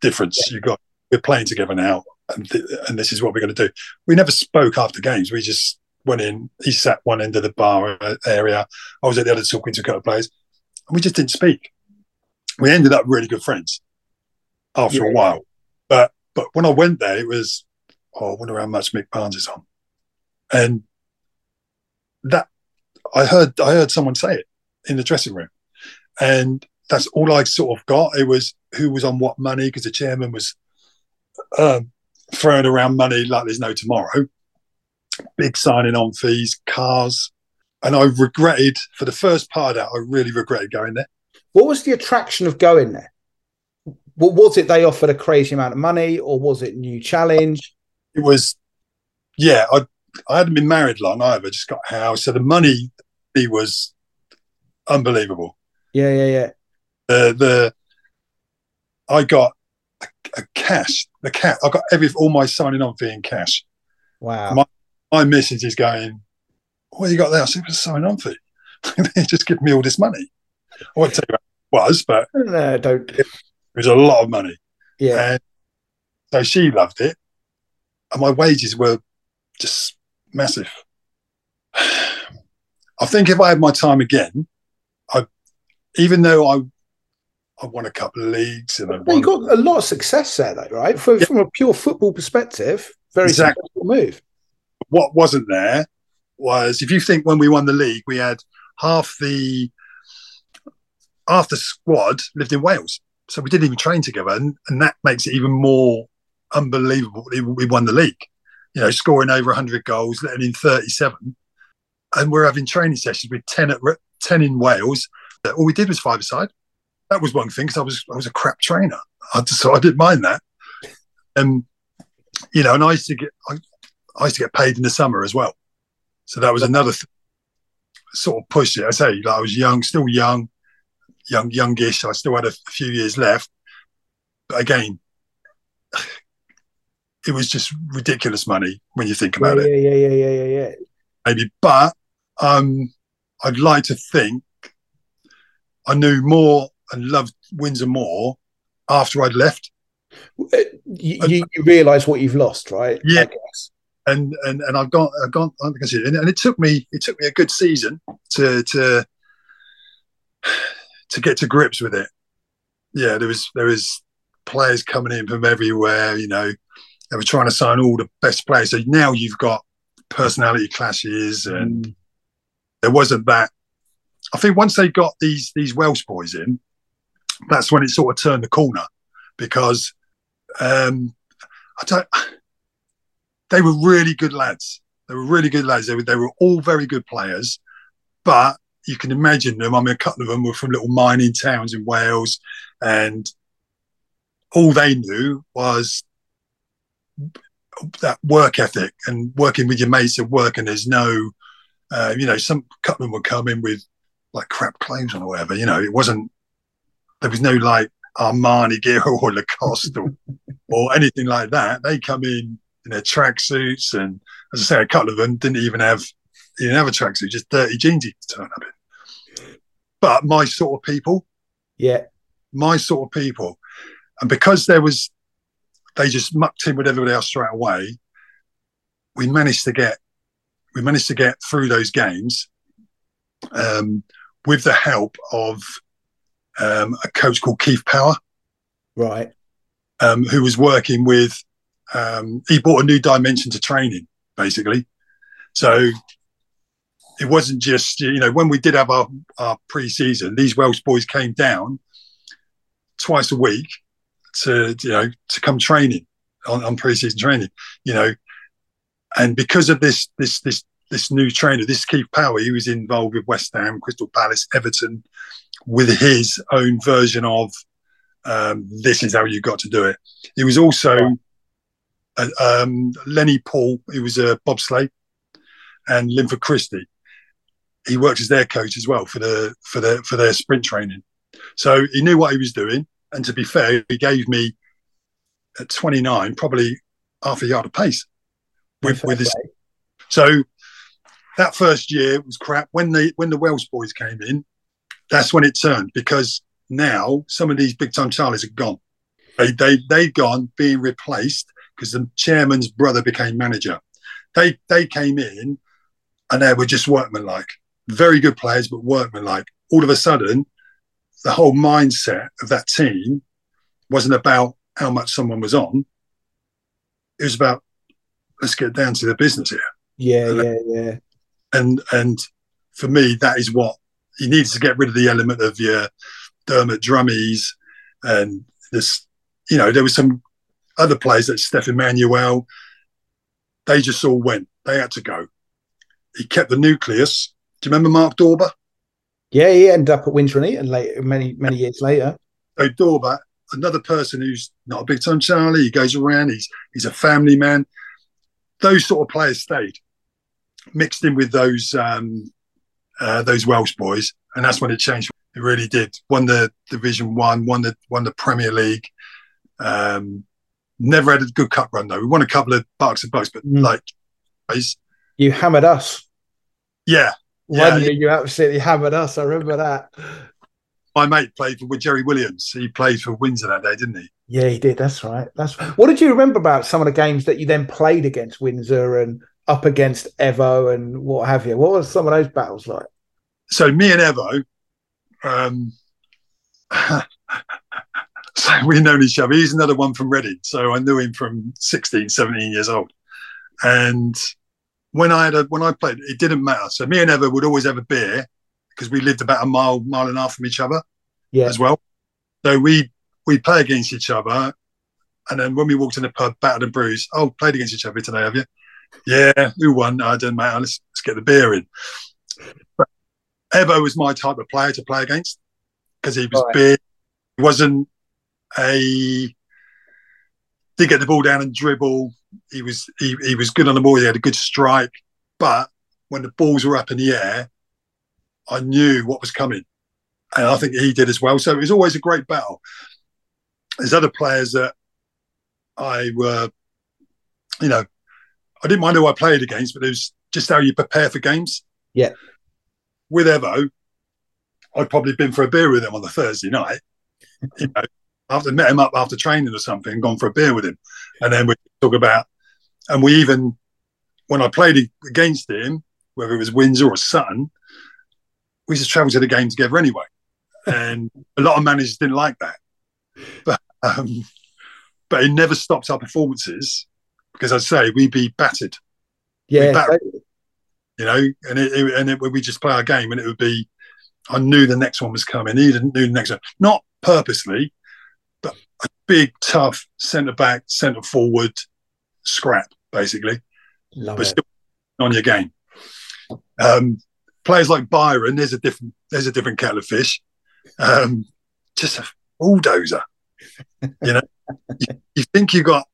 Speaker 1: difference. Yeah. You've got we're playing together now, and th- and this is what we're going to do. We never spoke after games. We just went in. He sat one end of the bar area. I was at the other talking to a couple of players, and we just didn't speak. We ended up really good friends after yeah. a while, but but when I went there, it was oh, I wonder how much Mick Barnes is on, and that I heard I heard someone say it in the dressing room, and that's all I sort of got. It was who was on what money because the chairman was um, throwing around money like there's no tomorrow. Big signing on fees, cars, and I regretted for the first part of that. I really regretted going there.
Speaker 2: What was the attraction of going there? What was it? They offered a crazy amount of money, or was it new challenge?
Speaker 1: It was, yeah. I I hadn't been married long either. Just got a house, so the money he was unbelievable.
Speaker 2: Yeah, yeah, yeah.
Speaker 1: Uh, the I got a, a, cash. The cat. I got every all my signing on fee in cash.
Speaker 2: Wow.
Speaker 1: My, my missus is going. What you got there? I said, "What's signing on fee?" <laughs> they just give me all this money. I won't tell you was, but
Speaker 2: no, don't.
Speaker 1: It, was a lot of money.
Speaker 2: Yeah.
Speaker 1: And so she loved it, and my wages were just massive. <sighs> I think if I had my time again, I, even though I, I won a couple of leagues and I
Speaker 2: well, you got a lot of success there, though, right? From, yeah. from a pure football perspective, very exactly. successful move.
Speaker 1: What wasn't there was if you think when we won the league, we had half the half the squad lived in Wales, so we didn't even train together, and, and that makes it even more unbelievable. We won the league you know, scoring over 100 goals, letting in 37. And we're having training sessions with 10 at 10 in Wales. All we did was five aside. That was one thing because I was I was a crap trainer, I just, so I didn't mind that. And you know, and I used to get I, I used to get paid in the summer as well, so that was another th- sort of push it. I say like I was young, still young, young youngish. I still had a few years left, but again, it was just ridiculous money when you think about
Speaker 2: yeah,
Speaker 1: it.
Speaker 2: Yeah, yeah, yeah, yeah, yeah.
Speaker 1: Maybe, but um, I'd like to think I knew more and loved Windsor more after I'd left.
Speaker 2: Uh, you, you, you realise what you've lost, right?
Speaker 1: Yeah. And and and I've got I've gone and, and it took me it took me a good season to to to get to grips with it. Yeah, there was there was players coming in from everywhere, you know, they were trying to sign all the best players. So now you've got personality clashes, and mm. there wasn't that. I think once they got these these Welsh boys in, that's when it sort of turned the corner because um, I don't. They were really good lads. They were really good lads. They were, they were all very good players, but you can imagine them. I mean, a couple of them were from little mining towns in Wales, and all they knew was that work ethic and working with your mates at work and there's no uh, you know some couple of them would come in with like crap clothes on or whatever you know it wasn't there was no like armani gear <laughs> or lacoste or, or anything like that they come in in their tracksuits and as i say a couple of them didn't even have didn't have a tracksuit just dirty jeans to turn up in but my sort of people
Speaker 2: yeah
Speaker 1: my sort of people and because there was they just mucked in with everybody else straight away. We managed to get we managed to get through those games um, with the help of um, a coach called Keith Power,
Speaker 2: right,
Speaker 1: um, who was working with. Um, he brought a new dimension to training, basically. So it wasn't just you know when we did have our, our pre-season, these Welsh boys came down twice a week to you know to come training on, on pre-season training, you know, and because of this this this this new trainer, this Keith Power, he was involved with West Ham, Crystal Palace, Everton, with his own version of um, this is how you got to do it. He was also uh, um, Lenny Paul, he was a bobsleigh, and Linford Christie. He worked as their coach as well for the for the for their sprint training. So he knew what he was doing. And to be fair, he gave me at 29 probably half a yard of pace with, with his. So that first year was crap. When the when the Welsh boys came in, that's when it turned because now some of these big time Charlies are gone. They they they've gone being replaced because the chairman's brother became manager. They they came in and they were just workmanlike, very good players, but workmanlike. All of a sudden, the whole mindset of that team wasn't about how much someone was on. It was about let's get down to the business here.
Speaker 2: Yeah, and yeah, yeah.
Speaker 1: and and for me, that is what you needed to get rid of the element of your Dermot Drummies and this. You know, there was some other players that Stefan Manuel. They just all went. They had to go. He kept the nucleus. Do you remember Mark Dorber?
Speaker 2: Yeah, he ended up at Windsor and Eton later, many many years later.
Speaker 1: So Dorber, another person who's not a big time Charlie. He goes around. He's he's a family man. Those sort of players stayed, mixed in with those um, uh, those Welsh boys, and that's when it changed. It really did. Won the Division One, won the won the Premier League. Um, never had a good cup run though. We won a couple of Berks and Bucks, but mm. like,
Speaker 2: you hammered us.
Speaker 1: Yeah,
Speaker 2: one yeah, year you absolutely hammered us. I remember that.
Speaker 1: My mate played for with Jerry Williams. He played for Windsor that day, didn't he?
Speaker 2: Yeah, he did. That's right. That's what did you remember about some of the games that you then played against Windsor and up against Evo and what have you? What were some of those battles like?
Speaker 1: So me and Evo, um, <laughs> so we known each other. He's another one from Reading, so I knew him from 16, 17 years old, and when I had a, when I played, it didn't matter. So me and Evo would always have a beer because we lived about a mile, mile and a half from each other, yeah. as well. So we we play against each other, and then when we walked in the pub, battered and bruised. Oh, played against each other today, have you? Yeah, who won? I don't matter. Let's, let's get the beer in. But Evo was my type of player to play against because he was right. big. He wasn't a did get the ball down and dribble. He was he, he was good on the ball. He had a good strike, but when the balls were up in the air, I knew what was coming, and I think he did as well. So it was always a great battle. There's other players that I were, you know, I didn't mind who I played against, but it was just how you prepare for games.
Speaker 2: Yeah.
Speaker 1: With Evo, I'd probably been for a beer with him on the Thursday night. You know, after met him up after training or something, gone for a beer with him, and then we talk about, and we even when I played against him, whether it was Windsor or Sutton, we just travelled to the game together anyway, <laughs> and a lot of managers didn't like that, but um, but it never stopped our performances because I'd say we'd be battered,
Speaker 2: yeah, battered,
Speaker 1: you know, and it, it, and it, we just play our game, and it would be. I knew the next one was coming. He didn't knew the next one, not purposely, a big, tough centre back, centre forward scrap, basically.
Speaker 2: Love but
Speaker 1: still on your game. Um, players like Byron, there's a different there's a different kettle of fish. Um, just a bulldozer. you know, <laughs> you, you, think you got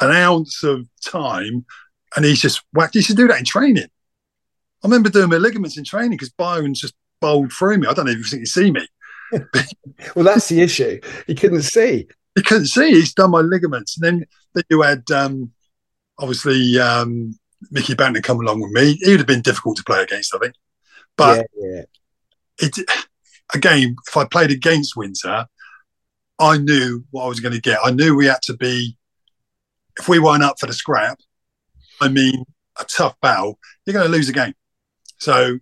Speaker 1: an ounce of time, and he's just whacked. He should do that in training. I remember doing my ligaments in training because Byron just bowled through me. I don't even think he see me. <laughs>
Speaker 2: well, that's the issue. He couldn't see.
Speaker 1: He couldn't see. He's done my ligaments. And then, then you had um, obviously um, Mickey Banton come along with me. He would have been difficult to play against, I think. But yeah, yeah. it again, if I played against Windsor, I knew what I was going to get. I knew we had to be. If we weren't up for the scrap, I mean, a tough battle, you're going to lose a game. So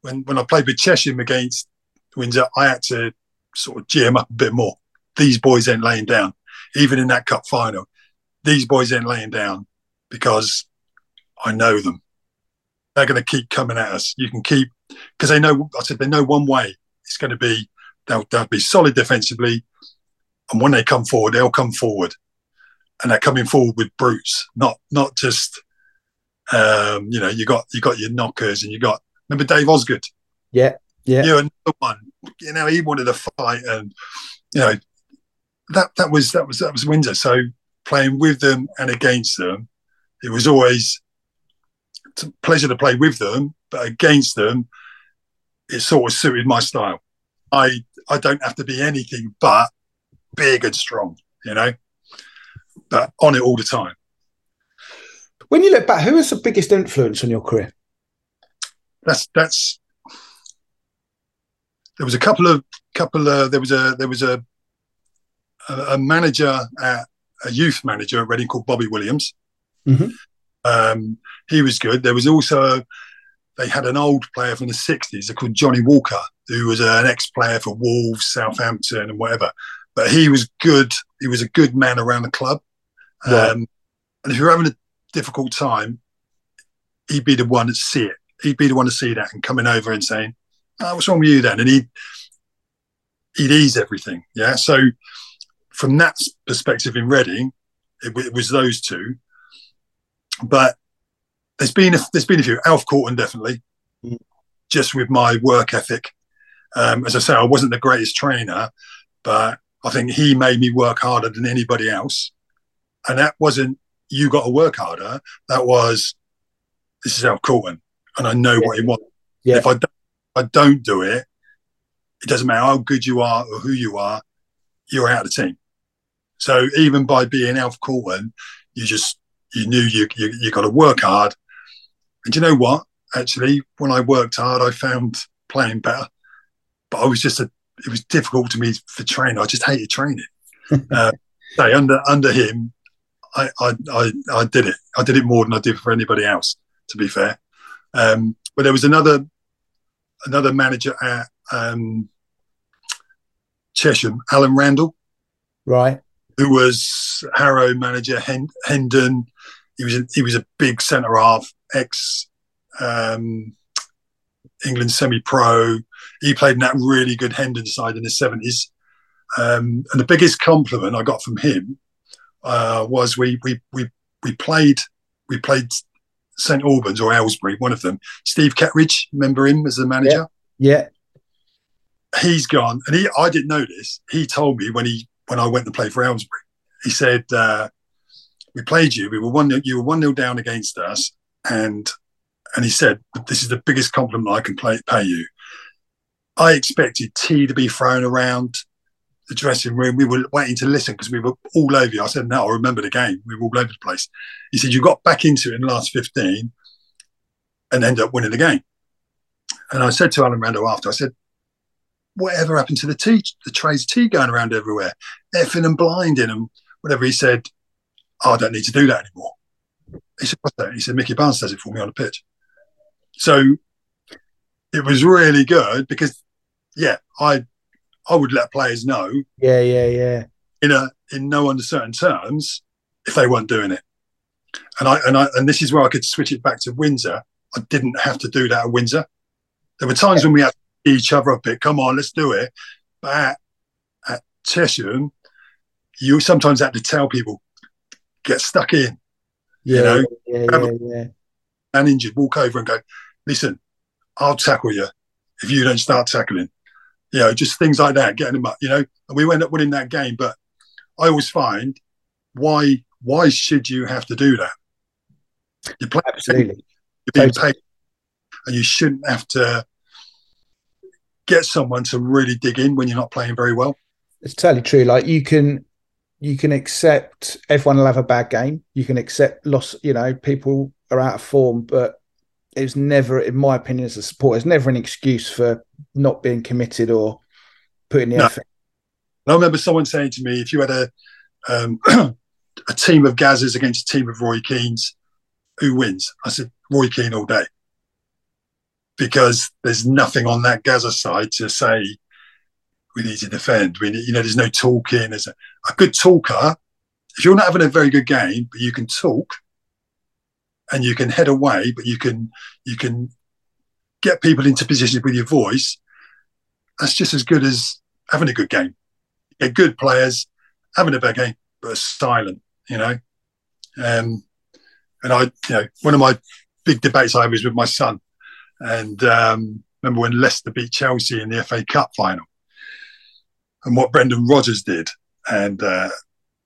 Speaker 1: when when I played with Chesham against Windsor, I had to sort of GM up a bit more. These boys ain't laying down, even in that cup final. These boys ain't laying down because I know them. They're going to keep coming at us. You can keep because they know. I said they know one way. It's going to be they'll, they'll be solid defensively, and when they come forward, they'll come forward, and they're coming forward with brutes, not not just um, you know you got you got your knockers and you got remember Dave Osgood.
Speaker 2: Yeah, yeah.
Speaker 1: You another one. You know, he wanted to fight, and you know that that was that was that was Windsor. So playing with them and against them, it was always a pleasure to play with them, but against them, it sort of suited my style. I I don't have to be anything but big and strong, you know, but on it all the time.
Speaker 2: When you look back, who was the biggest influence on your career?
Speaker 1: That's that's there was a couple of couple of there was a there was a a, manager at a youth manager at Reading called Bobby Williams. Mm-hmm. Um, he was good. There was also they had an old player from the '60s called Johnny Walker, who was an ex-player for Wolves, Southampton, and whatever. But he was good. He was a good man around the club. Um, and if you're having a difficult time, he'd be the one to see it. He'd be the one to see that and coming over and saying, oh, "What's wrong with you then?" And he'd he'd ease everything. Yeah. So from that perspective in Reading, it, it was those two. But there's been a, there's been a few. Alf Courton definitely, mm. just with my work ethic. Um, as I say, I wasn't the greatest trainer, but I think he made me work harder than anybody else. And that wasn't you got to work harder. That was this is Alf Courton, and I know yeah. what he wants. Yeah. If I don't, I don't do it, it doesn't matter how good you are or who you are, you're out of the team. So even by being Alf Courton, you just you knew you you, you got to work hard. And you know what? Actually, when I worked hard, I found playing better. But I was just a it was difficult to me for training. I just hated training. <laughs> uh, say under under him, I, I, I I did it. I did it more than I did for anybody else. To be fair, um, but there was another another manager at um, Chesham, Alan Randall,
Speaker 2: right,
Speaker 1: who was Harrow manager Hendon. He was a, he was a big centre half, ex um, England semi pro. He played in that really good Hendon side in the seventies. Um, and the biggest compliment I got from him uh, was we we we we played we played St Albans or Aylesbury, one of them. Steve Kettridge, remember him as the manager?
Speaker 2: Yeah.
Speaker 1: yeah. He's gone, and he I didn't know this. He told me when he when I went to play for Aylesbury. He said, uh, "We played you. We were one. You were one 0 down against us, and and he said, "This is the biggest compliment I can play, pay you." I expected tea to be thrown around the dressing room. We were waiting to listen because we were all over you. I said, "No, I remember the game. We were all over the place." He said, "You got back into it in the last fifteen, and ended up winning the game." And I said to Alan Randall after, I said, whatever happened to the tea, the trays tea going around everywhere, effing and blinding and whatever. He said, oh, I don't need to do that anymore. He said, what's that? He said, Mickey Barnes does it for me on the pitch. So it was really good because, yeah, I I would let players know.
Speaker 2: Yeah, yeah, yeah.
Speaker 1: In a in no uncertain terms, if they weren't doing it, and I and I and this is where I could switch it back to Windsor. I didn't have to do that at Windsor. There were times yeah. when we had each other a bit. Come on, let's do it. But at, at Chesham, you sometimes had to tell people, get stuck in.
Speaker 2: Yeah, you know, yeah, yeah, yeah.
Speaker 1: And injured, walk over and go, listen, I'll tackle you if you don't start tackling. You know, just things like that, getting them up. You know, and we end up winning that game. But I always find why why should you have to do that?
Speaker 2: You play absolutely.
Speaker 1: You're being paid, and you shouldn't have to get someone to really dig in when you're not playing very well.
Speaker 2: It's totally true. Like you can you can accept everyone will have a bad game. You can accept loss, you know, people are out of form, but it's never, in my opinion, as a supporter, it's never an excuse for not being committed or putting the no. effort.
Speaker 1: I remember someone saying to me, if you had a um, <clears throat> a team of Gazers against a team of Roy Keanes, who wins? I said, Roy Keane all day because there's nothing on that Gaza side to say we need to defend. We need, you know, there's no talking. There's a, a good talker. If you're not having a very good game, but you can talk and you can head away, but you can you can get people into positions with your voice. That's just as good as having a good game. Get good players having a bad game, but silent. You know, um, and I, you know, one of my big debates I was with my son and um, remember when Leicester beat Chelsea in the FA Cup final and what Brendan Rodgers did. And uh,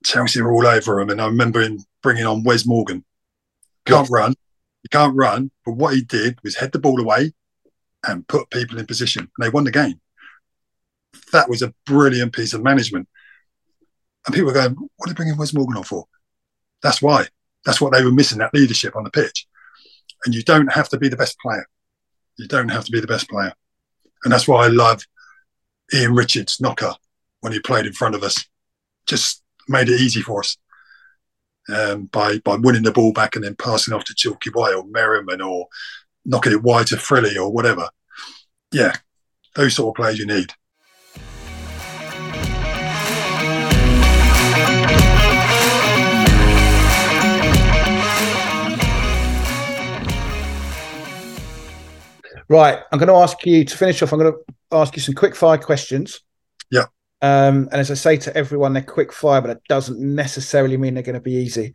Speaker 1: Chelsea were all over him. And I remember him bringing on Wes Morgan. Can't yes. run. He can't run. But what he did was head the ball away and put people in position. And they won the game. That was a brilliant piece of management. And people were going, what are they bringing Wes Morgan on for? That's why. That's what they were missing, that leadership on the pitch. And you don't have to be the best player. You don't have to be the best player. And that's why I love Ian Richards' knocker when he played in front of us. Just made it easy for us um, by by winning the ball back and then passing off to Chalky White or Merriman or knocking it wide to Frilly or whatever. Yeah, those sort of players you need.
Speaker 2: Right, I'm going to ask you to finish off. I'm going to ask you some quick fire questions.
Speaker 1: Yeah.
Speaker 2: Um, and as I say to everyone, they're quick fire, but it doesn't necessarily mean they're going to be easy.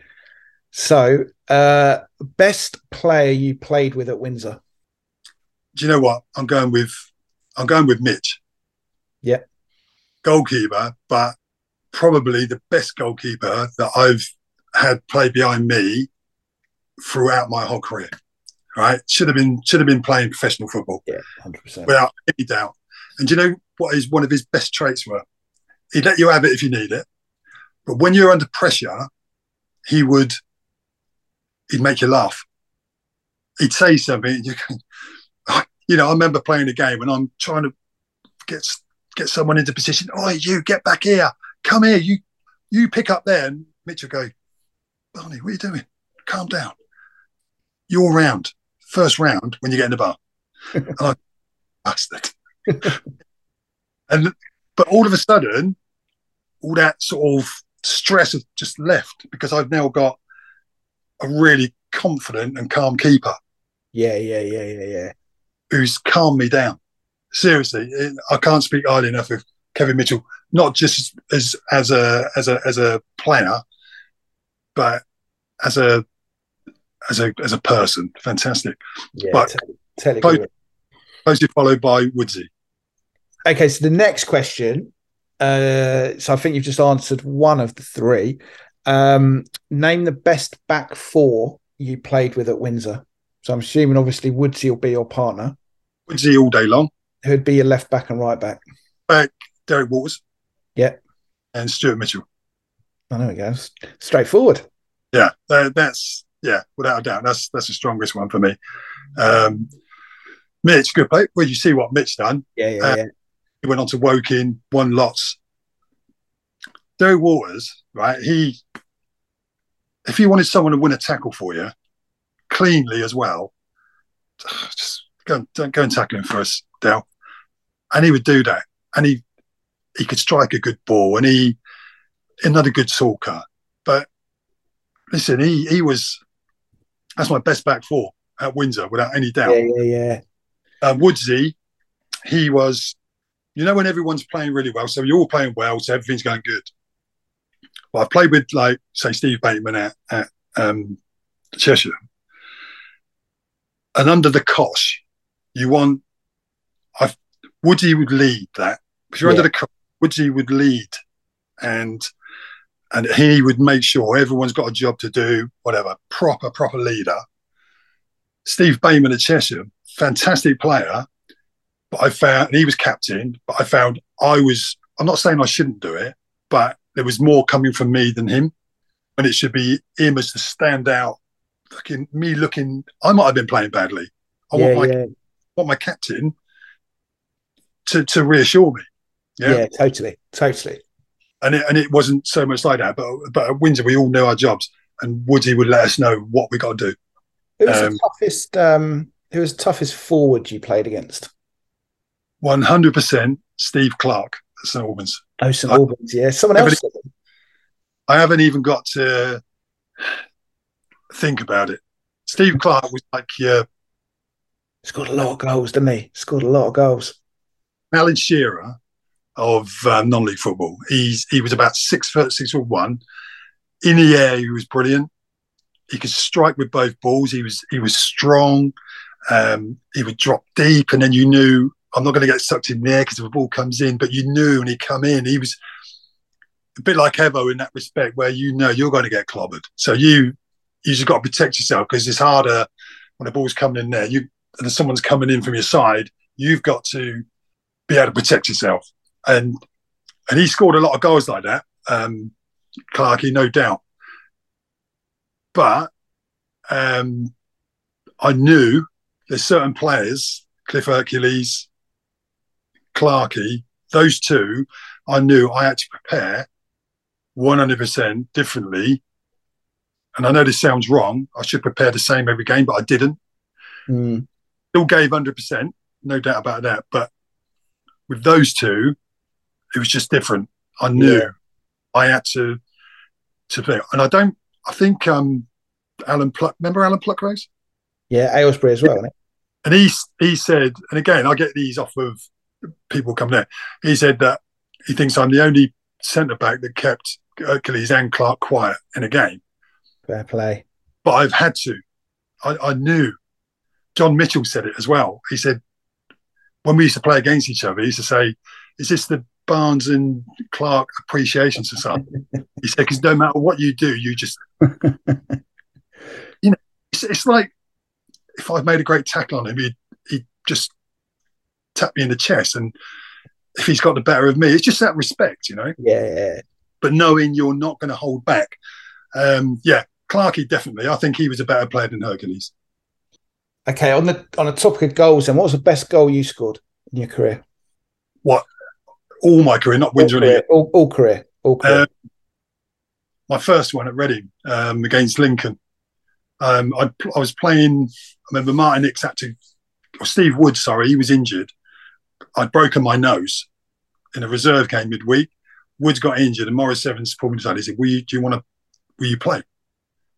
Speaker 2: So, uh, best player you played with at Windsor?
Speaker 1: Do you know what? I'm going with I'm going with Mitch.
Speaker 2: Yeah.
Speaker 1: Goalkeeper, but probably the best goalkeeper that I've had play behind me throughout my whole career. Right? Should have been should have been playing professional football.
Speaker 2: Yeah, hundred percent.
Speaker 1: Without any doubt. And do you know what is one of his best traits were? He'd let you have it if you need it. But when you're under pressure, he would he'd make you laugh. He'd say something, you can, you know, I remember playing a game and I'm trying to get get someone into position. Oh, you get back here, come here, you you pick up there, and Mitchell go, Barney, what are you doing? Calm down. You're round, first round when you get in the bar. <laughs> and I bastard. <laughs> and but all of a sudden, all that sort of stress has just left because I've now got a really confident and calm keeper.
Speaker 2: Yeah, yeah, yeah, yeah, yeah.
Speaker 1: Who's calmed me down. Seriously, I can't speak highly enough of Kevin Mitchell. Not just as as a as a as a player, but as a as a as a person. Fantastic.
Speaker 2: Yeah,
Speaker 1: but
Speaker 2: totally
Speaker 1: closely followed by Woodsy.
Speaker 2: Okay, so the next question. Uh, so I think you've just answered one of the three. Um, name the best back four you played with at Windsor. So I'm assuming obviously Woodsy will be your partner.
Speaker 1: Woodsy all day long.
Speaker 2: Who'd be your left back and right back?
Speaker 1: Back Derek Waters.
Speaker 2: Yeah.
Speaker 1: And Stuart Mitchell.
Speaker 2: Oh, there we go. Straightforward.
Speaker 1: Yeah, that's yeah, without a doubt. That's that's the strongest one for me. Um, Mitch, good play. Well, you see what Mitch done.
Speaker 2: Yeah, yeah, yeah.
Speaker 1: He went on to Woking, won lots. Derek Waters, right? He, if you wanted someone to win a tackle for you, cleanly as well, <sighs> just go and, go and tackle him for us, Dale. And he would do that. And he he could strike a good ball and he another good talker. But listen, he he was that's my best back four at Windsor without any doubt.
Speaker 2: Yeah, yeah, yeah.
Speaker 1: Uh, Woodsy, he was, you know, when everyone's playing really well, so you're all playing well, so everything's going good. Well, I've played with like say Steve Bateman at, at um, Chesham, and under the cosh, you want. I Woodsy would lead that. If you're yeah. under the cosh, Woodsy would lead, and and he would make sure everyone's got a job to do, whatever. Proper, proper leader. Steve Bateman at Chesham, fantastic player, but I found he was captain, but I found I was. I'm not saying I shouldn't do it, but there was more coming from me than him, and it should be him as to stand out. Looking me looking, I might have been playing badly. I
Speaker 2: yeah,
Speaker 1: want my
Speaker 2: yeah.
Speaker 1: want my captain to to reassure me.
Speaker 2: Yeah, yeah totally, totally
Speaker 1: and it, and it wasn't so much like that. But but at Windsor, we all knew our jobs, and Woody would let us know what we got to do.
Speaker 2: Who was um, the toughest? Um, who was the toughest forward you played against?
Speaker 1: One hundred percent, Steve Clark at St Albans.
Speaker 2: Oh, St Albans, yeah. Someone else.
Speaker 1: I haven't even got to think about it. Steve Clark was like, yeah.
Speaker 2: He scored a lot of goals, didn't he? Scored a lot of goals.
Speaker 1: Alan Shearer of um, non-league football. He's he was about six foot six foot one. In the air, he was brilliant. He could strike with both balls. He was he was strong. Um, he would drop deep, and then you knew I'm not going to get sucked in there because the ball comes in. But you knew when he come in, he was a bit like Evo in that respect, where you know you're going to get clobbered. So you you just got to protect yourself because it's harder when the ball's coming in there. You and someone's coming in from your side. You've got to be able to protect yourself and and he scored a lot of goals like that. Um, no doubt. But um, I knew there's certain players, Cliff Hercules, Clarkey, those two, I knew I had to prepare 100% differently. And I know this sounds wrong. I should prepare the same every game, but I didn't.
Speaker 2: Mm.
Speaker 1: Still gave 100%, no doubt about that. But with those two, it was just different. I knew yeah. I had to to be, and I don't. I think um, Alan Pluck. Remember Alan Pluckrose?
Speaker 2: Yeah, Aylesbury as well.
Speaker 1: And he he said, and again, I get these off of people come there. He said that he thinks I'm the only centre back that kept Hercules and Clark quiet in a game.
Speaker 2: Fair play.
Speaker 1: But I've had to. I, I knew. John Mitchell said it as well. He said when we used to play against each other, he used to say, "Is this the Barnes and Clark Appreciation Society?" <laughs> he said, "Because no matter what you do, you just, <laughs> you know, it's, it's like if I've made a great tackle on him, he'd, he'd just tap me in the chest. And if he's got the better of me, it's just that respect, you know?
Speaker 2: Yeah.
Speaker 1: But knowing you're not going to hold back. Um, yeah, Clarky definitely. I think he was a better player than Hercules.
Speaker 2: Okay, on the on the topic of goals, then what was the best goal you scored in your career?
Speaker 1: What? All my career, not Windsor.
Speaker 2: All career, all, all career. All career. Um,
Speaker 1: my first one at Reading um, against Lincoln. Um, I, I, was playing. I remember Martin Hicks had to, or Steve Wood, sorry, he was injured. I'd broken my nose in a reserve game midweek. Woods got injured, and Maurice Evans pulled me aside. He said, "Will you? Do you want to? Will you play?"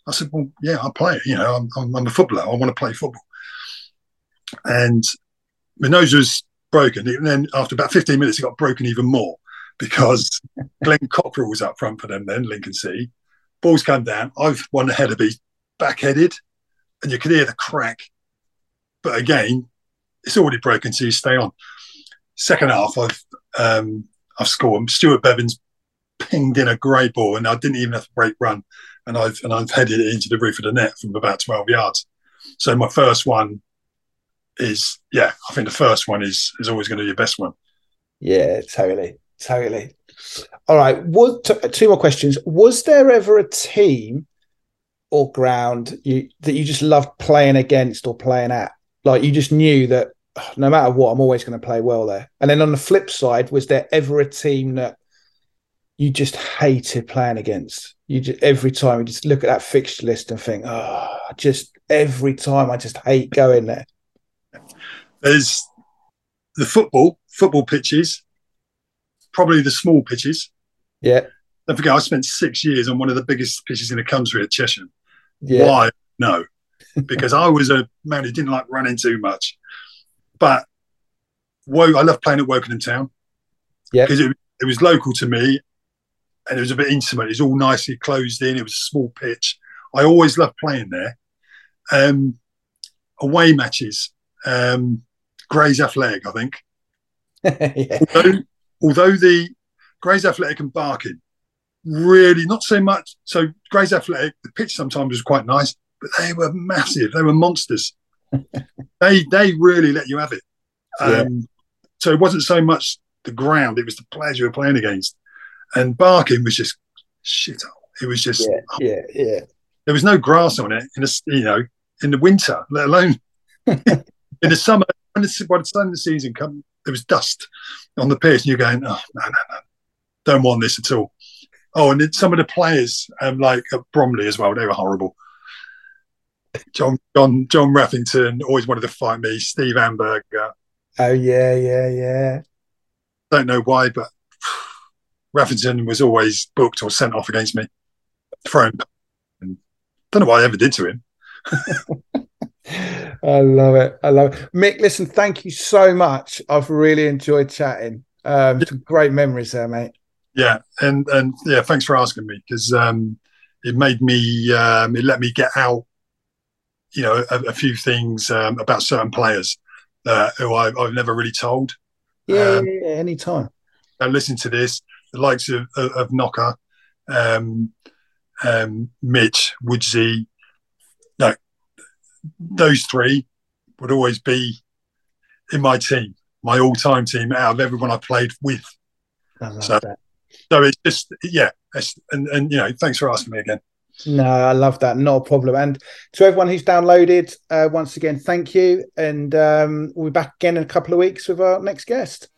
Speaker 1: I said, "Well, yeah, I'll play. You know, I'm, I'm, I'm a footballer. I want to play football." And my nose was broken, and then after about 15 minutes, it got broken even more because <laughs> Glenn Cockerill was up front for them. Then Lincoln City, balls come down. I've won the header beat backheaded, and you can hear the crack. But again, it's already broken, so you stay on. Second half, I've um, I've scored. Stuart Beavon pinged in a great ball, and I didn't even have to break run, and I've and I've headed it into the roof of the net from about twelve yards. So my first one is yeah, I think the first one is is always going to be your best one.
Speaker 2: Yeah, totally, totally. All right, what, t- two more questions. Was there ever a team or ground you that you just loved playing against or playing at? Like you just knew that no matter what, I'm always going to play well there. And then on the flip side, was there ever a team that you just hated playing against? You just every time you just look at that fixture list and think, oh, just every time I just hate going there.
Speaker 1: There's the football, football pitches, probably the small pitches.
Speaker 2: Yeah.
Speaker 1: Don't forget, I spent six years on one of the biggest pitches in the country at Chesham. Yeah. Why? No, <laughs> because I was a man who didn't like running too much. But Wo- I love playing at Wokingham Town.
Speaker 2: Yeah.
Speaker 1: Because it, it was local to me and it was a bit intimate. It was all nicely closed in. It was a small pitch. I always loved playing there. Um, away matches, um, Grays Athletic, I think. <laughs> yeah. although, although the Grays Athletic and Barking really not so much. So Grays Athletic, the pitch sometimes was quite nice, but they were massive. They were monsters. They they really let you have it. Um, yeah. So it wasn't so much the ground; it was the players you were playing against. And Barking was just shit. It was just
Speaker 2: yeah, yeah, yeah.
Speaker 1: There was no grass on it in the you know in the winter, let alone <laughs> in the summer. When the, by the time the season come, there was dust on the pitch, and you're going, oh no, no, no, don't want this at all. Oh, and some of the players, um, like at Bromley as well, they were horrible. John John John Raffington always wanted to fight me. Steve Amberger.
Speaker 2: Oh yeah, yeah, yeah.
Speaker 1: Don't know why, but Raffington was always booked or sent off against me. Thrown. And don't know what I ever did to him. <laughs>
Speaker 2: I love it. I love it. Mick, listen, thank you so much. I've really enjoyed chatting. Um, yeah. Great memories there, mate.
Speaker 1: Yeah, and and yeah, thanks for asking me because um, it made me um, it let me get out, you know, a, a few things um, about certain players uh, who I, have never really told.
Speaker 2: Yeah, um, yeah, anytime.
Speaker 1: I listen to this, the likes of of, of Knocker, um, um, Mitch, Woodsy, no, those three would always be in my team, my all-time team out of everyone I played with.
Speaker 2: I so, that
Speaker 1: so it's just yeah and and you know thanks for asking me again
Speaker 2: no i love that. Not a problem. And to everyone who's downloaded uh, once again thank you. And um, we'll be back again in a couple of weeks with our next guest